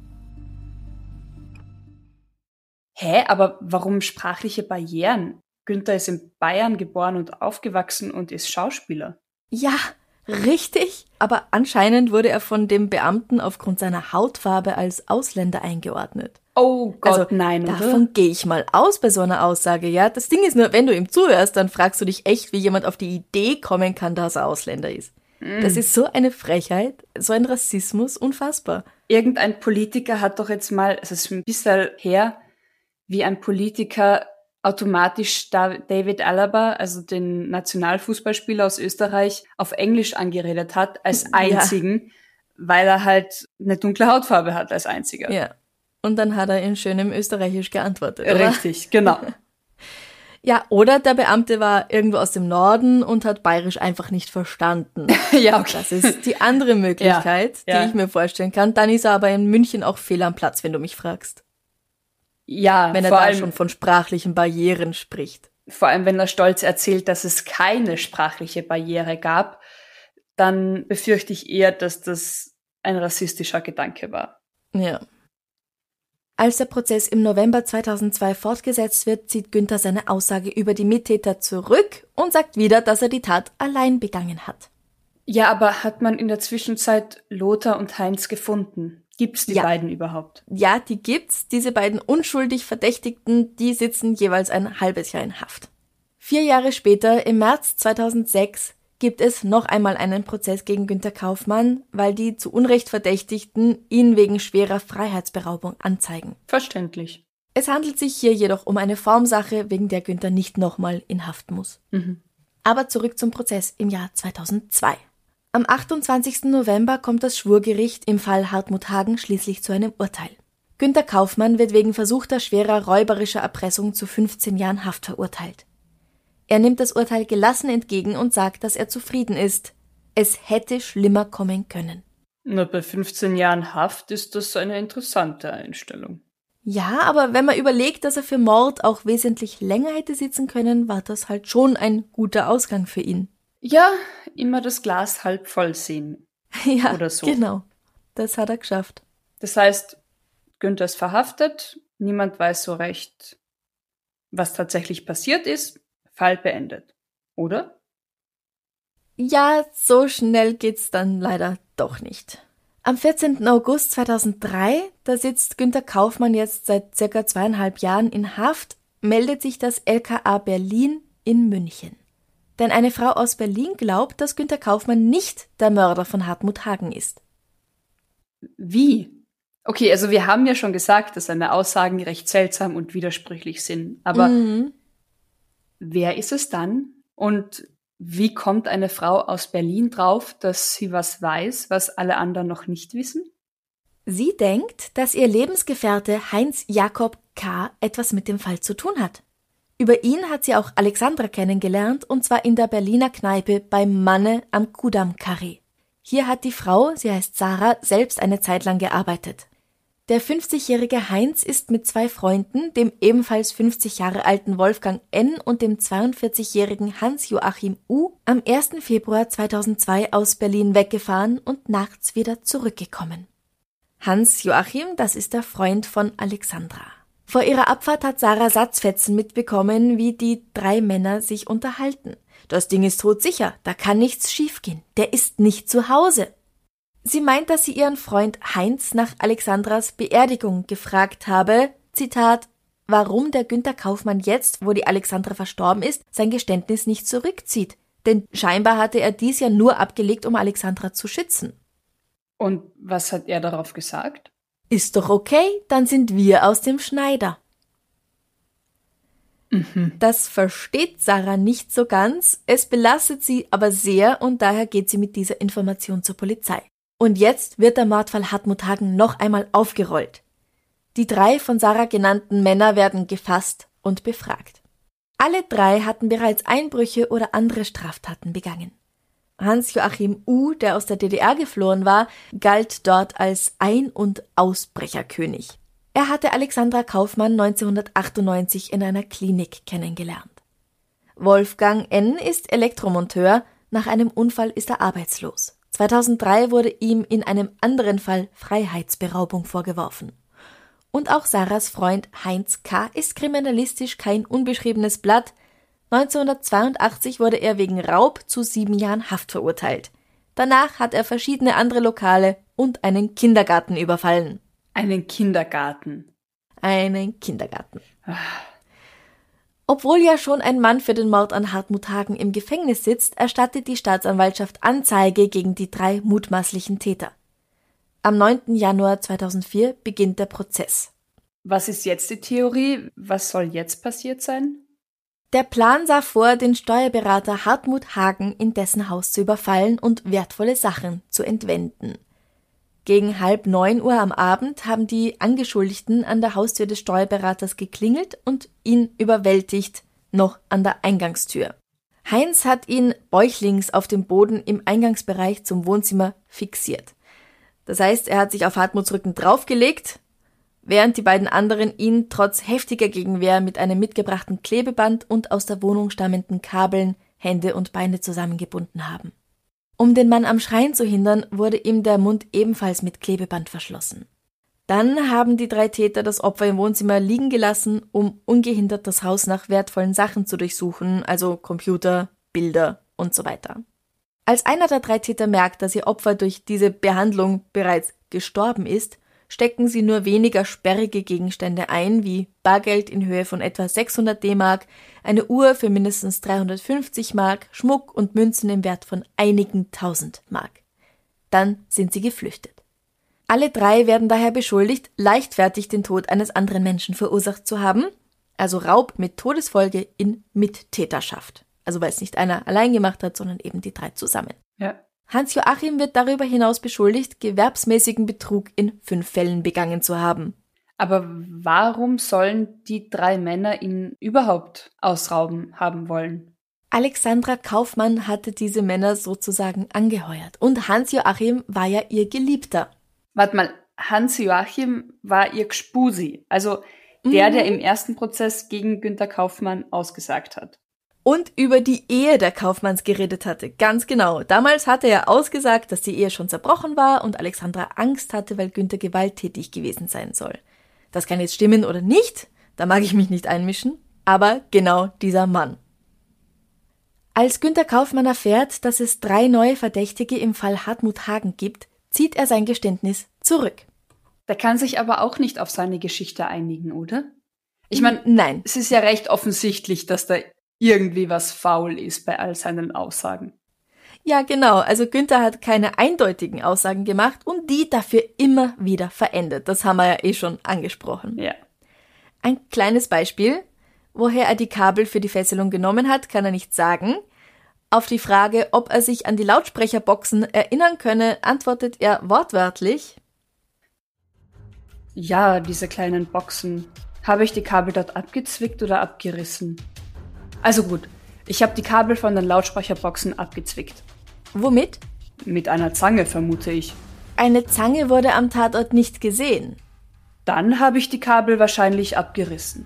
Hä, aber warum sprachliche Barrieren? Günther ist in Bayern geboren und aufgewachsen und ist Schauspieler. Ja, richtig. Aber anscheinend wurde er von dem Beamten aufgrund seiner Hautfarbe als Ausländer eingeordnet. Oh Gott, also, nein, oder? Davon gehe ich mal aus bei so einer Aussage, ja. Das Ding ist nur, wenn du ihm zuhörst, dann fragst du dich echt, wie jemand auf die Idee kommen kann, dass er Ausländer ist. Mm. Das ist so eine Frechheit, so ein Rassismus, unfassbar. Irgendein Politiker hat doch jetzt mal, es ist ein bisschen her, wie ein Politiker automatisch David Alaba, also den Nationalfußballspieler aus Österreich, auf Englisch angeredet hat, als <laughs> einzigen, ja. weil er halt eine dunkle Hautfarbe hat als einziger. Ja. Und dann hat er in schönem Österreichisch geantwortet. Oder? Richtig, genau. <laughs> Ja, oder der Beamte war irgendwo aus dem Norden und hat bayerisch einfach nicht verstanden. <laughs> ja, okay. Das ist die andere Möglichkeit, ja, die ja. ich mir vorstellen kann. Dann ist er aber in München auch fehl am Platz, wenn du mich fragst. Ja, wenn er da allem, schon von sprachlichen Barrieren spricht. Vor allem, wenn er stolz erzählt, dass es keine sprachliche Barriere gab, dann befürchte ich eher, dass das ein rassistischer Gedanke war. Ja. Als der Prozess im November 2002 fortgesetzt wird, zieht Günther seine Aussage über die Mittäter zurück und sagt wieder, dass er die Tat allein begangen hat. Ja, aber hat man in der Zwischenzeit Lothar und Heinz gefunden? Gibt's die ja. beiden überhaupt? Ja, die gibt's. Diese beiden unschuldig Verdächtigten, die sitzen jeweils ein halbes Jahr in Haft. Vier Jahre später, im März 2006, gibt es noch einmal einen Prozess gegen Günter Kaufmann, weil die zu Unrecht Verdächtigten ihn wegen schwerer Freiheitsberaubung anzeigen. Verständlich. Es handelt sich hier jedoch um eine Formsache, wegen der Günther nicht nochmal in Haft muss. Mhm. Aber zurück zum Prozess im Jahr 2002. Am 28. November kommt das Schwurgericht im Fall Hartmut Hagen schließlich zu einem Urteil. Günter Kaufmann wird wegen versuchter schwerer räuberischer Erpressung zu 15 Jahren Haft verurteilt. Er nimmt das Urteil gelassen entgegen und sagt, dass er zufrieden ist. Es hätte schlimmer kommen können. Na, bei 15 Jahren Haft ist das eine interessante Einstellung. Ja, aber wenn man überlegt, dass er für Mord auch wesentlich länger hätte sitzen können, war das halt schon ein guter Ausgang für ihn. Ja, immer das Glas halb voll sehen. <laughs> ja, Oder so. genau. Das hat er geschafft. Das heißt, Günther ist verhaftet, niemand weiß so recht, was tatsächlich passiert ist, Fall beendet. Oder? Ja, so schnell geht's dann leider doch nicht. Am 14. August 2003, da sitzt Günter Kaufmann jetzt seit circa zweieinhalb Jahren in Haft, meldet sich das LKA Berlin in München. Denn eine Frau aus Berlin glaubt, dass Günter Kaufmann nicht der Mörder von Hartmut Hagen ist. Wie? Okay, also wir haben ja schon gesagt, dass seine Aussagen recht seltsam und widersprüchlich sind. Aber Mhm. wer ist es dann? Und wie kommt eine Frau aus Berlin drauf, dass sie was weiß, was alle anderen noch nicht wissen? Sie denkt, dass ihr Lebensgefährte Heinz Jakob K. etwas mit dem Fall zu tun hat. Über ihn hat sie auch Alexandra kennengelernt, und zwar in der Berliner Kneipe beim Manne am Kudam Carré. Hier hat die Frau, sie heißt Sarah, selbst eine Zeit lang gearbeitet. Der 50-jährige Heinz ist mit zwei Freunden, dem ebenfalls 50 Jahre alten Wolfgang N. und dem 42-jährigen Hans-Joachim U. am 1. Februar 2002 aus Berlin weggefahren und nachts wieder zurückgekommen. Hans-Joachim, das ist der Freund von Alexandra. Vor ihrer Abfahrt hat Sarah Satzfetzen mitbekommen, wie die drei Männer sich unterhalten. Das Ding ist todsicher, da kann nichts schiefgehen. Der ist nicht zu Hause. Sie meint, dass sie ihren Freund Heinz nach Alexandras Beerdigung gefragt habe, Zitat, warum der Günther Kaufmann jetzt, wo die Alexandra verstorben ist, sein Geständnis nicht zurückzieht. Denn scheinbar hatte er dies ja nur abgelegt, um Alexandra zu schützen. Und was hat er darauf gesagt? Ist doch okay, dann sind wir aus dem Schneider. Das versteht Sarah nicht so ganz, es belastet sie aber sehr und daher geht sie mit dieser Information zur Polizei. Und jetzt wird der Mordfall Hartmut Hagen noch einmal aufgerollt. Die drei von Sarah genannten Männer werden gefasst und befragt. Alle drei hatten bereits Einbrüche oder andere Straftaten begangen. Hans-Joachim U., der aus der DDR geflohen war, galt dort als Ein- und Ausbrecherkönig. Er hatte Alexandra Kaufmann 1998 in einer Klinik kennengelernt. Wolfgang N. ist Elektromonteur, nach einem Unfall ist er arbeitslos. 2003 wurde ihm in einem anderen Fall Freiheitsberaubung vorgeworfen. Und auch Sarahs Freund Heinz K. ist kriminalistisch kein unbeschriebenes Blatt. 1982 wurde er wegen Raub zu sieben Jahren Haft verurteilt. Danach hat er verschiedene andere Lokale und einen Kindergarten überfallen. Einen Kindergarten. Einen Kindergarten. Obwohl ja schon ein Mann für den Mord an Hartmut Hagen im Gefängnis sitzt, erstattet die Staatsanwaltschaft Anzeige gegen die drei mutmaßlichen Täter. Am 9. Januar 2004 beginnt der Prozess. Was ist jetzt die Theorie? Was soll jetzt passiert sein? Der Plan sah vor, den Steuerberater Hartmut Hagen in dessen Haus zu überfallen und wertvolle Sachen zu entwenden. Gegen halb neun Uhr am Abend haben die Angeschuldigten an der Haustür des Steuerberaters geklingelt und ihn überwältigt, noch an der Eingangstür. Heinz hat ihn bäuchlings auf dem Boden im Eingangsbereich zum Wohnzimmer fixiert. Das heißt, er hat sich auf Hartmuts Rücken draufgelegt, während die beiden anderen ihn trotz heftiger Gegenwehr mit einem mitgebrachten Klebeband und aus der Wohnung stammenden Kabeln Hände und Beine zusammengebunden haben. Um den Mann am Schreien zu hindern, wurde ihm der Mund ebenfalls mit Klebeband verschlossen. Dann haben die drei Täter das Opfer im Wohnzimmer liegen gelassen, um ungehindert das Haus nach wertvollen Sachen zu durchsuchen, also Computer, Bilder und so weiter. Als einer der drei Täter merkt, dass ihr Opfer durch diese Behandlung bereits gestorben ist, stecken sie nur weniger sperrige Gegenstände ein, wie Bargeld in Höhe von etwa 600 D-Mark, eine Uhr für mindestens 350 Mark, Schmuck und Münzen im Wert von einigen tausend Mark. Dann sind sie geflüchtet. Alle drei werden daher beschuldigt, leichtfertig den Tod eines anderen Menschen verursacht zu haben, also Raub mit Todesfolge in Mittäterschaft. Also weil es nicht einer allein gemacht hat, sondern eben die drei zusammen. Ja. Hans-Joachim wird darüber hinaus beschuldigt, gewerbsmäßigen Betrug in fünf Fällen begangen zu haben. Aber warum sollen die drei Männer ihn überhaupt ausrauben haben wollen? Alexandra Kaufmann hatte diese Männer sozusagen angeheuert und Hans-Joachim war ja ihr Geliebter. Warte mal, Hans-Joachim war ihr Gspusi, also der, mhm. der im ersten Prozess gegen Günter Kaufmann ausgesagt hat. Und über die Ehe der Kaufmanns geredet hatte, ganz genau. Damals hatte er ausgesagt, dass die Ehe schon zerbrochen war und Alexandra Angst hatte, weil Günther gewalttätig gewesen sein soll. Das kann jetzt stimmen oder nicht, da mag ich mich nicht einmischen, aber genau dieser Mann. Als Günter Kaufmann erfährt, dass es drei neue Verdächtige im Fall Hartmut Hagen gibt, zieht er sein Geständnis zurück. Der kann sich aber auch nicht auf seine Geschichte einigen, oder? Ich meine, nein. Es ist ja recht offensichtlich, dass da irgendwie was faul ist bei all seinen Aussagen. Ja, genau. Also Günther hat keine eindeutigen Aussagen gemacht und die dafür immer wieder verändert. Das haben wir ja eh schon angesprochen. Ja. Ein kleines Beispiel. Woher er die Kabel für die Fesselung genommen hat, kann er nicht sagen. Auf die Frage, ob er sich an die Lautsprecherboxen erinnern könne, antwortet er wortwörtlich Ja, diese kleinen Boxen. Habe ich die Kabel dort abgezwickt oder abgerissen? Also gut, ich habe die Kabel von den Lautsprecherboxen abgezwickt. Womit? Mit einer Zange, vermute ich. Eine Zange wurde am Tatort nicht gesehen. Dann habe ich die Kabel wahrscheinlich abgerissen.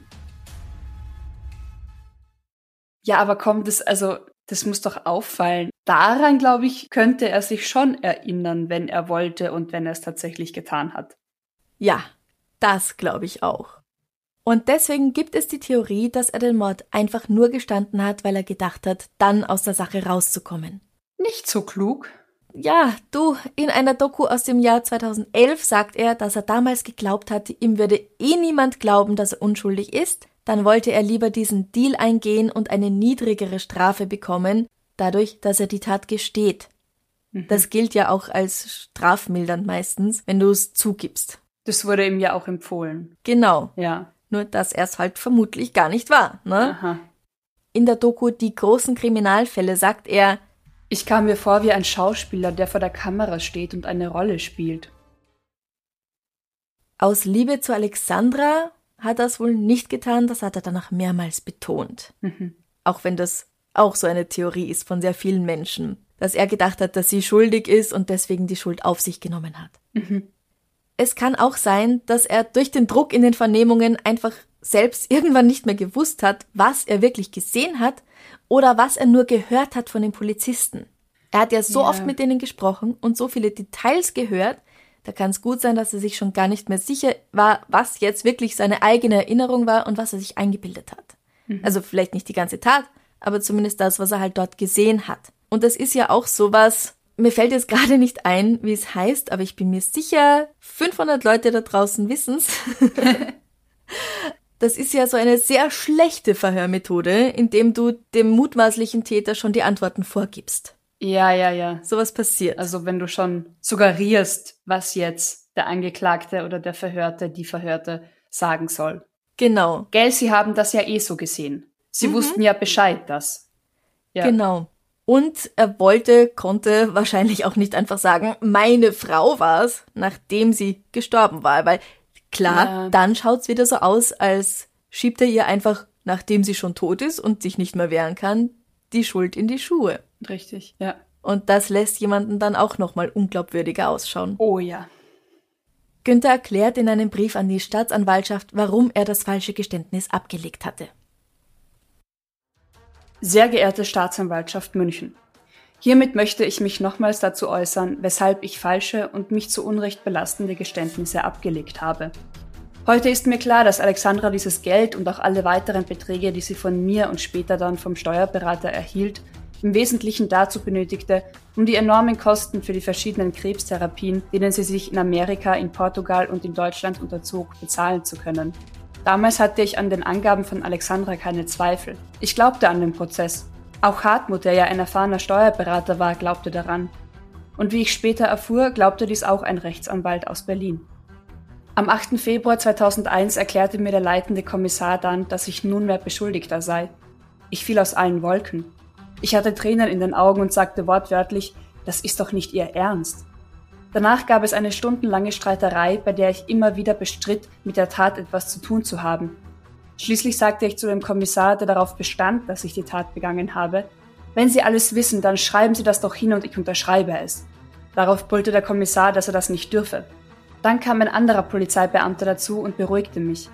Ja, aber kommt es, also, das muss doch auffallen. Daran, glaube ich, könnte er sich schon erinnern, wenn er wollte und wenn er es tatsächlich getan hat. Ja, das glaube ich auch. Und deswegen gibt es die Theorie, dass er den Mord einfach nur gestanden hat, weil er gedacht hat, dann aus der Sache rauszukommen. Nicht so klug. Ja, du, in einer Doku aus dem Jahr 2011 sagt er, dass er damals geglaubt hatte, ihm würde eh niemand glauben, dass er unschuldig ist. Dann wollte er lieber diesen Deal eingehen und eine niedrigere Strafe bekommen, dadurch, dass er die Tat gesteht. Mhm. Das gilt ja auch als strafmildernd meistens, wenn du es zugibst. Das wurde ihm ja auch empfohlen. Genau. Ja nur dass er es halt vermutlich gar nicht war. Ne? Aha. In der Doku Die großen Kriminalfälle sagt er, ich kam mir vor wie ein Schauspieler, der vor der Kamera steht und eine Rolle spielt. Aus Liebe zu Alexandra hat er es wohl nicht getan, das hat er danach mehrmals betont. Mhm. Auch wenn das auch so eine Theorie ist von sehr vielen Menschen, dass er gedacht hat, dass sie schuldig ist und deswegen die Schuld auf sich genommen hat. Mhm. Es kann auch sein, dass er durch den Druck in den Vernehmungen einfach selbst <laughs> irgendwann nicht mehr gewusst hat, was er wirklich gesehen hat oder was er nur gehört hat von den Polizisten. Er hat ja so ja. oft mit denen gesprochen und so viele Details gehört, da kann es gut sein, dass er sich schon gar nicht mehr sicher war, was jetzt wirklich seine eigene Erinnerung war und was er sich eingebildet hat. Mhm. Also vielleicht nicht die ganze Tat, aber zumindest das, was er halt dort gesehen hat. Und das ist ja auch sowas, mir fällt jetzt gerade nicht ein, wie es heißt, aber ich bin mir sicher, 500 Leute da draußen wissen's. <laughs> das ist ja so eine sehr schlechte Verhörmethode, indem du dem mutmaßlichen Täter schon die Antworten vorgibst. Ja, ja, ja. Sowas passiert. Also wenn du schon suggerierst, was jetzt der Angeklagte oder der Verhörte, die Verhörte sagen soll. Genau. Gell, sie haben das ja eh so gesehen. Sie mhm. wussten ja Bescheid, dass. Ja. Genau. Und er wollte, konnte wahrscheinlich auch nicht einfach sagen, meine Frau war's, nachdem sie gestorben war, weil klar, ja. dann schaut's wieder so aus, als schiebt er ihr einfach, nachdem sie schon tot ist und sich nicht mehr wehren kann, die Schuld in die Schuhe. Richtig, ja. Und das lässt jemanden dann auch nochmal unglaubwürdiger ausschauen. Oh ja. Günther erklärt in einem Brief an die Staatsanwaltschaft, warum er das falsche Geständnis abgelegt hatte. Sehr geehrte Staatsanwaltschaft München. Hiermit möchte ich mich nochmals dazu äußern, weshalb ich falsche und mich zu Unrecht belastende Geständnisse abgelegt habe. Heute ist mir klar, dass Alexandra dieses Geld und auch alle weiteren Beträge, die sie von mir und später dann vom Steuerberater erhielt, im Wesentlichen dazu benötigte, um die enormen Kosten für die verschiedenen Krebstherapien, denen sie sich in Amerika, in Portugal und in Deutschland unterzog, bezahlen zu können. Damals hatte ich an den Angaben von Alexandra keine Zweifel. Ich glaubte an den Prozess. Auch Hartmut, der ja ein erfahrener Steuerberater war, glaubte daran. Und wie ich später erfuhr, glaubte dies auch ein Rechtsanwalt aus Berlin. Am 8. Februar 2001 erklärte mir der leitende Kommissar dann, dass ich nunmehr Beschuldigter sei. Ich fiel aus allen Wolken. Ich hatte Tränen in den Augen und sagte wortwörtlich, das ist doch nicht Ihr Ernst. Danach gab es eine stundenlange Streiterei, bei der ich immer wieder bestritt, mit der Tat etwas zu tun zu haben. Schließlich sagte ich zu dem Kommissar, der darauf bestand, dass ich die Tat begangen habe, wenn Sie alles wissen, dann schreiben Sie das doch hin und ich unterschreibe es. Darauf brüllte der Kommissar, dass er das nicht dürfe. Dann kam ein anderer Polizeibeamter dazu und beruhigte mich.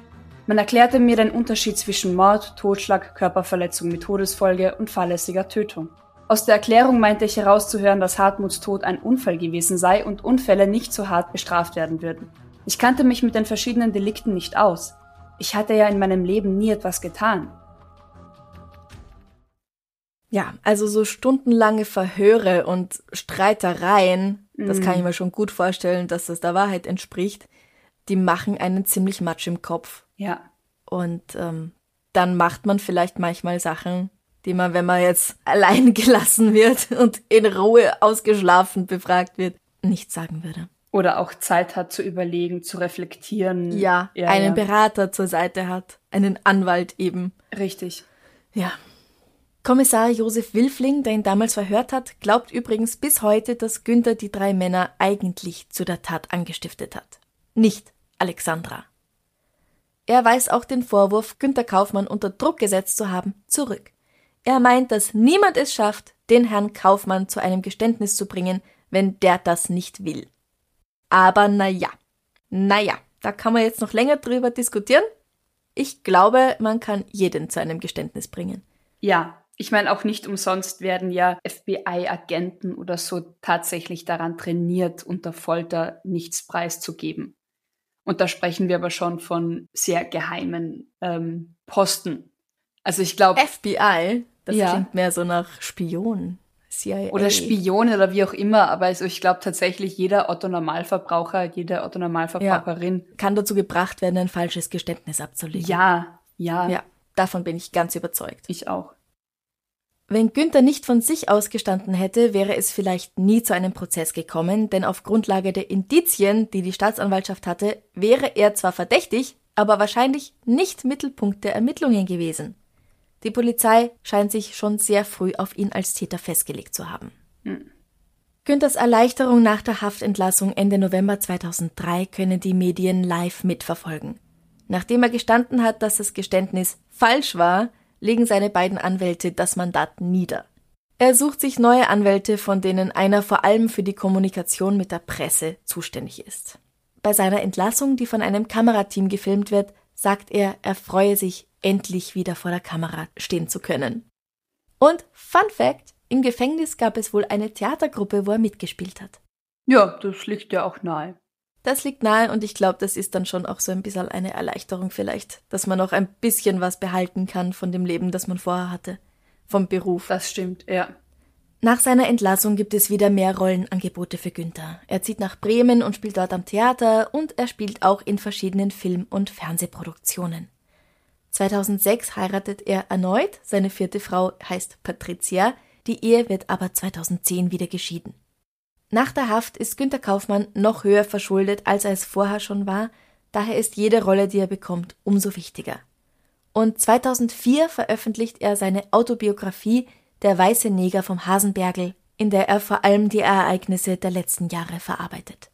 Man erklärte mir den Unterschied zwischen Mord, Totschlag, Körperverletzung mit Todesfolge und fahrlässiger Tötung. Aus der Erklärung meinte ich herauszuhören, dass Hartmuts Tod ein Unfall gewesen sei und Unfälle nicht so hart bestraft werden würden. Ich kannte mich mit den verschiedenen Delikten nicht aus. Ich hatte ja in meinem Leben nie etwas getan. Ja, also so stundenlange Verhöre und Streitereien, mhm. das kann ich mir schon gut vorstellen, dass das der Wahrheit entspricht, die machen einen ziemlich matsch im Kopf. Ja. Und ähm, dann macht man vielleicht manchmal Sachen, die man, wenn man jetzt <laughs> allein gelassen wird und in Ruhe ausgeschlafen befragt wird, nicht sagen würde. Oder auch Zeit hat zu überlegen, zu reflektieren. Ja, ja einen ja. Berater zur Seite hat, einen Anwalt eben. Richtig. Ja. Kommissar Josef Wilfling, der ihn damals verhört hat, glaubt übrigens bis heute, dass Günther die drei Männer eigentlich zu der Tat angestiftet hat. Nicht Alexandra. Er weist auch den Vorwurf, Günther Kaufmann unter Druck gesetzt zu haben, zurück. Er meint, dass niemand es schafft, den Herrn Kaufmann zu einem Geständnis zu bringen, wenn der das nicht will. Aber na ja, na ja, da kann man jetzt noch länger drüber diskutieren. Ich glaube, man kann jeden zu einem Geständnis bringen. Ja, ich meine auch nicht umsonst werden ja FBI-Agenten oder so tatsächlich daran trainiert, unter Folter nichts preiszugeben. Und da sprechen wir aber schon von sehr geheimen ähm, Posten. Also ich glaube. FBI? Das ja. klingt mehr so nach Spion. CIA. Oder Spione oder wie auch immer, aber also ich glaube tatsächlich, jeder Otto-Normalverbraucher, jede Otto-Normalverbraucherin ja, kann dazu gebracht werden, ein falsches Geständnis abzulegen. Ja, ja. Ja, davon bin ich ganz überzeugt. Ich auch. Wenn Günther nicht von sich ausgestanden hätte, wäre es vielleicht nie zu einem Prozess gekommen, denn auf Grundlage der Indizien, die die Staatsanwaltschaft hatte, wäre er zwar verdächtig, aber wahrscheinlich nicht Mittelpunkt der Ermittlungen gewesen. Die Polizei scheint sich schon sehr früh auf ihn als Täter festgelegt zu haben. Mhm. Günthers Erleichterung nach der Haftentlassung Ende November 2003 können die Medien live mitverfolgen. Nachdem er gestanden hat, dass das Geständnis falsch war, legen seine beiden Anwälte das Mandat nieder. Er sucht sich neue Anwälte, von denen einer vor allem für die Kommunikation mit der Presse zuständig ist. Bei seiner Entlassung, die von einem Kamerateam gefilmt wird, sagt er, er freue sich endlich wieder vor der Kamera stehen zu können. Und Fun Fact, im Gefängnis gab es wohl eine Theatergruppe, wo er mitgespielt hat. Ja, das liegt ja auch nahe. Das liegt nahe und ich glaube, das ist dann schon auch so ein bisschen eine Erleichterung vielleicht, dass man noch ein bisschen was behalten kann von dem Leben, das man vorher hatte, vom Beruf. Das stimmt, ja. Nach seiner Entlassung gibt es wieder mehr Rollenangebote für Günther. Er zieht nach Bremen und spielt dort am Theater und er spielt auch in verschiedenen Film- und Fernsehproduktionen. 2006 heiratet er erneut, seine vierte Frau heißt Patricia, die Ehe wird aber 2010 wieder geschieden. Nach der Haft ist Günter Kaufmann noch höher verschuldet, als er es vorher schon war, daher ist jede Rolle, die er bekommt, umso wichtiger. Und 2004 veröffentlicht er seine Autobiografie Der weiße Neger vom Hasenbergel, in der er vor allem die Ereignisse der letzten Jahre verarbeitet.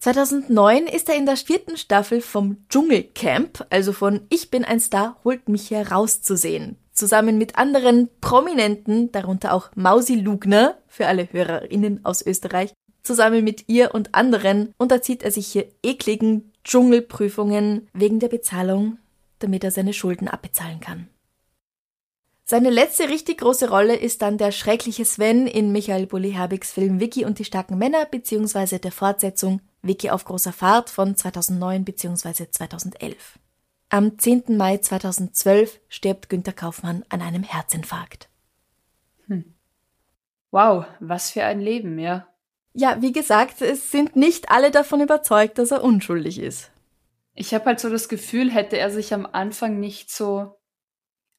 2009 ist er in der vierten Staffel vom Dschungelcamp, also von Ich bin ein Star, holt mich heraus zu sehen. Zusammen mit anderen Prominenten, darunter auch Mausi Lugner, für alle HörerInnen aus Österreich, zusammen mit ihr und anderen unterzieht er sich hier ekligen Dschungelprüfungen wegen der Bezahlung, damit er seine Schulden abbezahlen kann. Seine letzte richtig große Rolle ist dann der schreckliche Sven in Michael Bulli-Herbigs Film Vicky und die starken Männer beziehungsweise der Fortsetzung Vicky auf großer Fahrt von 2009 bzw. 2011. Am 10. Mai 2012 stirbt Günter Kaufmann an einem Herzinfarkt. Hm. Wow, was für ein Leben, ja. Ja, wie gesagt, es sind nicht alle davon überzeugt, dass er unschuldig ist. Ich habe halt so das Gefühl, hätte er sich am Anfang nicht so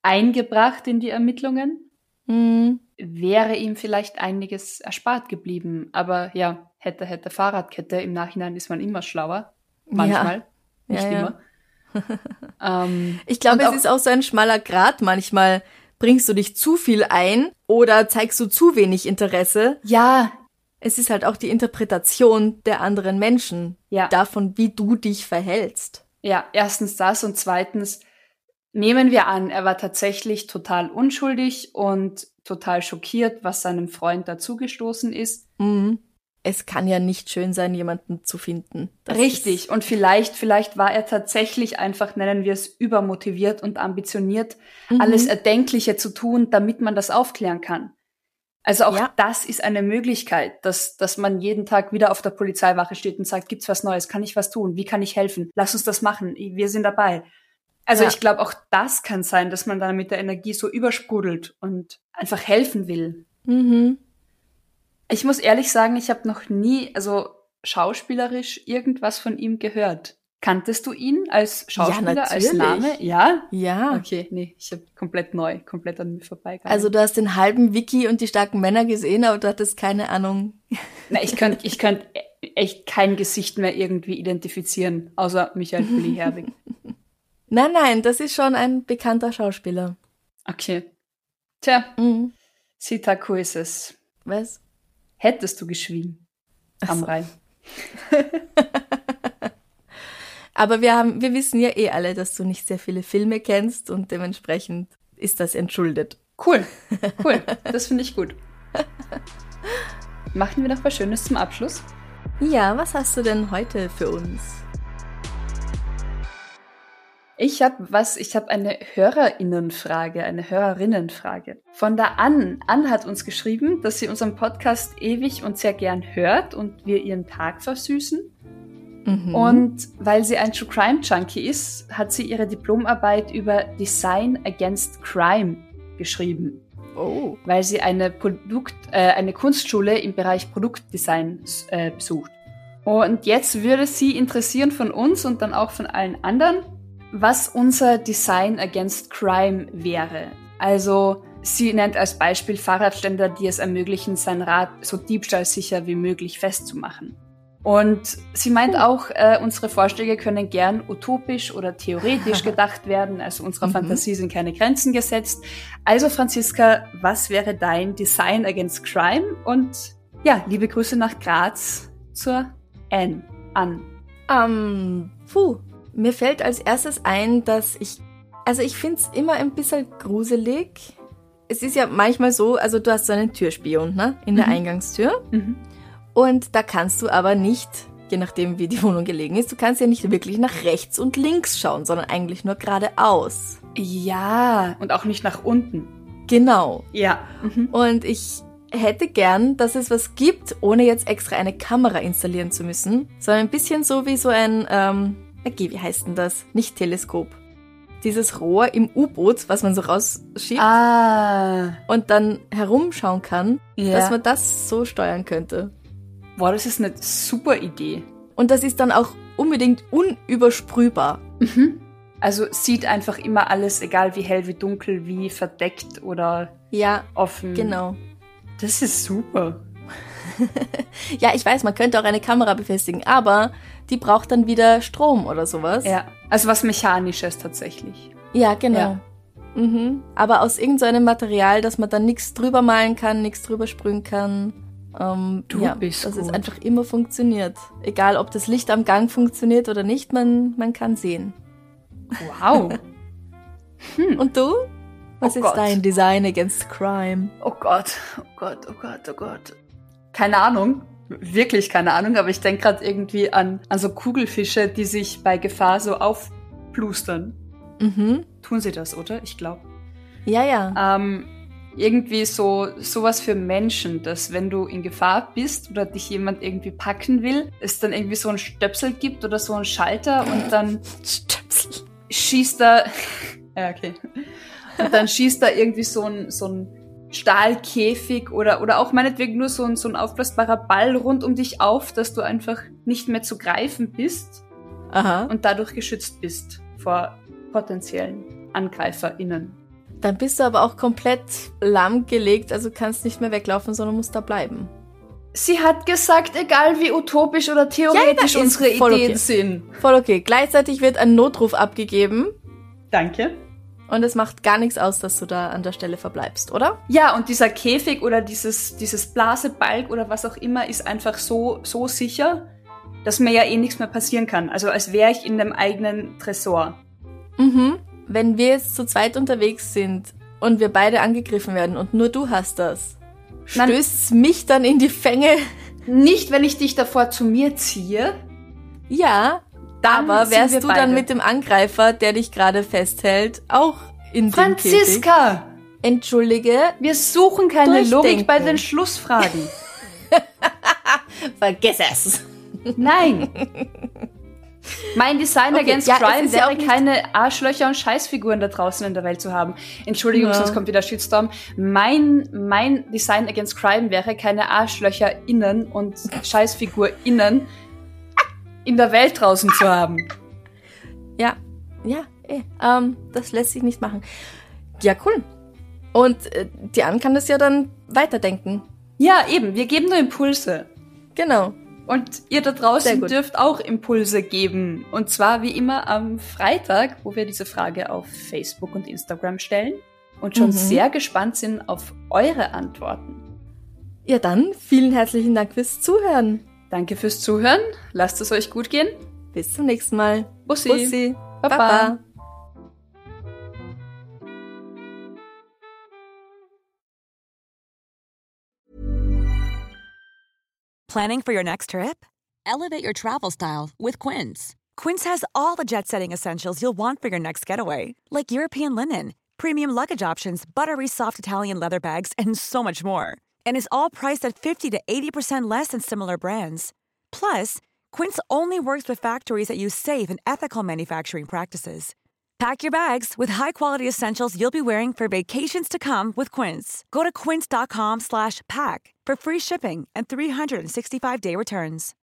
eingebracht in die Ermittlungen, hm. Wäre ihm vielleicht einiges erspart geblieben. Aber ja, hätte, hätte Fahrradkette. Im Nachhinein ist man immer schlauer. Manchmal. Ja. Nicht ja, immer. <laughs> ähm, ich glaube, es ist auch so ein schmaler Grat. Manchmal bringst du dich zu viel ein oder zeigst du zu wenig Interesse. Ja, Es ist halt auch die Interpretation der anderen Menschen. Ja. Davon, wie du dich verhältst. Ja, erstens das und zweitens nehmen wir an, er war tatsächlich total unschuldig und total schockiert, was seinem Freund dazugestoßen ist. Mhm. Es kann ja nicht schön sein, jemanden zu finden. Das Richtig. Und vielleicht, vielleicht war er tatsächlich einfach, nennen wir es, übermotiviert und ambitioniert, mhm. alles Erdenkliche zu tun, damit man das aufklären kann. Also auch ja. das ist eine Möglichkeit, dass, dass man jeden Tag wieder auf der Polizeiwache steht und sagt, gibt's was Neues? Kann ich was tun? Wie kann ich helfen? Lass uns das machen. Wir sind dabei. Also ja. ich glaube, auch das kann sein, dass man dann mit der Energie so übersprudelt und einfach helfen will. Mhm. Ich muss ehrlich sagen, ich habe noch nie, also schauspielerisch, irgendwas von ihm gehört. Kanntest du ihn als Schauspieler, ja, als Name? Ja? Ja. Okay, nee, ich habe komplett neu, komplett an mir vorbeigegangen. Also du hast den halben Wiki und die starken Männer gesehen, aber du hattest keine Ahnung. <laughs> Na, ich könnte ich könnt echt kein Gesicht mehr irgendwie identifizieren, außer Michael Bulli Herbig. <laughs> nein, nein, das ist schon ein bekannter Schauspieler. Okay. Tja, mhm. Sitaku ist es. Was? Hättest du geschwiegen am so. Rhein. <laughs> Aber wir haben, wir wissen ja eh alle, dass du nicht sehr viele Filme kennst und dementsprechend ist das entschuldet. Cool, <laughs> cool. Das finde ich gut. Machen wir noch was Schönes zum Abschluss? Ja, was hast du denn heute für uns? Ich habe was, ich habe eine Hörerinnenfrage, eine Hörerinnenfrage. Von der Ann. Ann hat uns geschrieben, dass sie unseren Podcast ewig und sehr gern hört und wir ihren Tag versüßen. Mhm. Und weil sie ein True Crime Junkie ist, hat sie ihre Diplomarbeit über Design Against Crime geschrieben. Oh. Weil sie eine, Produkt, äh, eine Kunstschule im Bereich Produktdesign äh, besucht. Und jetzt würde sie interessieren von uns und dann auch von allen anderen, was unser Design Against Crime wäre. Also sie nennt als Beispiel Fahrradständer, die es ermöglichen, sein Rad so diebstahlsicher wie möglich festzumachen. Und sie meint auch, äh, unsere Vorschläge können gern utopisch oder theoretisch <laughs> gedacht werden. Also unserer mhm. Fantasie sind keine Grenzen gesetzt. Also Franziska, was wäre dein Design Against Crime? Und ja, liebe Grüße nach Graz zur Anne an. Ähm, puh, mir fällt als erstes ein, dass ich, also ich finde es immer ein bisschen gruselig. Es ist ja manchmal so, also du hast so einen Türspion, ne, in der mhm. Eingangstür. Mhm. Und da kannst du aber nicht, je nachdem wie die Wohnung gelegen ist, du kannst ja nicht wirklich nach rechts und links schauen, sondern eigentlich nur geradeaus. Ja, und auch nicht nach unten. Genau. Ja. Mhm. Und ich hätte gern, dass es was gibt, ohne jetzt extra eine Kamera installieren zu müssen, sondern ein bisschen so wie so ein, ähm, wie heißt denn das? Nicht Teleskop. Dieses Rohr im U-Boot, was man so rausschiebt ah. und dann herumschauen kann, ja. dass man das so steuern könnte. Boah, das ist eine super Idee. Und das ist dann auch unbedingt unübersprühbar. Mhm. Also sieht einfach immer alles, egal wie hell, wie dunkel, wie verdeckt oder ja, offen. Genau. Das ist super. <laughs> ja, ich weiß, man könnte auch eine Kamera befestigen, aber die braucht dann wieder Strom oder sowas. Ja, also was Mechanisches tatsächlich. Ja, genau. Ja. Mhm. Aber aus irgendeinem so Material, dass man dann nichts drüber malen kann, nichts drüber sprühen kann. Ähm, du ja, bist dass gut. es einfach immer funktioniert. Egal, ob das Licht am Gang funktioniert oder nicht, man, man kann sehen. Wow. <laughs> hm. Und du? Was oh ist Gott. dein Design against Crime? Oh Gott, oh Gott, oh Gott, oh Gott. Keine Ahnung, wirklich keine Ahnung, aber ich denke gerade irgendwie an, an so Kugelfische, die sich bei Gefahr so aufplustern. Mhm. Tun sie das, oder? Ich glaube. Ja, ja. Ähm, irgendwie so sowas für Menschen, dass wenn du in Gefahr bist oder dich jemand irgendwie packen will, es dann irgendwie so ein Stöpsel gibt oder so ein Schalter und dann Stöpsel. schießt da <laughs> ja okay und dann schießt da irgendwie so ein so ein Stahlkäfig oder oder auch meinetwegen nur so ein so ein aufblasbarer Ball rund um dich auf, dass du einfach nicht mehr zu greifen bist Aha. und dadurch geschützt bist vor potenziellen AngreiferInnen. Dann bist du aber auch komplett lahmgelegt, also kannst nicht mehr weglaufen, sondern musst da bleiben. Sie hat gesagt, egal wie utopisch oder theoretisch Ja, unsere voll Ideen okay. sind. Voll okay. Gleichzeitig wird ein Notruf abgegeben. Danke. Und es macht gar nichts aus, dass du da an der Stelle verbleibst, oder? Ja, und dieser Käfig oder dieses, dieses Blasebalg oder was auch immer ist einfach so, so sicher, dass mir ja eh nichts mehr passieren kann. Also als wäre ich in dem eigenen Tresor. Mhm. Wenn wir jetzt zu zweit unterwegs sind und wir beide angegriffen werden und nur du hast das, stößt mich dann in die Fänge? Nicht, wenn ich dich davor zu mir ziehe. Ja, dann aber wärst du beide. dann mit dem Angreifer, der dich gerade festhält, auch in Franziska! Entschuldige. Wir suchen keine Logik bei den Schlussfragen. <laughs> Vergiss es. Nein. Mein Design okay, Against ja, Crime wäre ja keine Arschlöcher und Scheißfiguren da draußen in der Welt zu haben. Entschuldigung, ja. sonst kommt wieder Shitstorm. Mein, mein Design Against Crime wäre keine Arschlöcher innen und <laughs> Scheißfigur innen in der Welt draußen zu haben. Ja, ja, eh, ähm, das lässt sich nicht machen. Ja, cool. Und äh, Diane kann das ja dann weiterdenken. Ja, eben. Wir geben nur Impulse. Genau. Und ihr da draußen dürft auch Impulse geben. Und zwar wie immer am Freitag, wo wir diese Frage auf Facebook und Instagram stellen und schon mhm. sehr gespannt sind auf eure Antworten. Ja, dann vielen herzlichen Dank fürs Zuhören. Danke fürs Zuhören. Lasst es euch gut gehen. Bis zum nächsten Mal. Bussi. Bussi. Baba. Baba. Planning for your next trip? Elevate your travel style with Quince. Quince has all the jet setting essentials you'll want for your next getaway, like European linen, premium luggage options, buttery soft Italian leather bags, and so much more and is all priced at 50 to 80% less than similar brands. Plus, Quince only works with factories that use safe and ethical manufacturing practices. Pack your bags with high-quality essentials you'll be wearing for vacations to come with Quince. Go to quince.com/pack for free shipping and 365-day returns.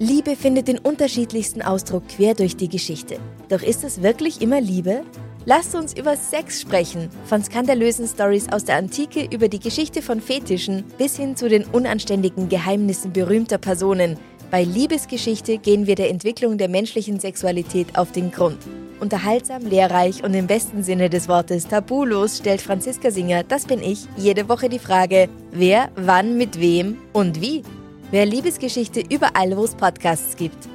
Liebe findet den unterschiedlichsten Ausdruck quer durch die Geschichte. Doch ist es wirklich immer Liebe? Lasst uns über Sex sprechen. Von skandalösen Stories aus der Antike über die Geschichte von Fetischen bis hin zu den unanständigen Geheimnissen berühmter Personen. Bei Liebesgeschichte gehen wir der Entwicklung der menschlichen Sexualität auf den Grund. Unterhaltsam, lehrreich und im besten Sinne des Wortes tabulos stellt Franziska Singer, das bin ich, jede Woche die Frage, wer, wann, mit wem und wie. Wer Liebesgeschichte überall, wo es Podcasts gibt.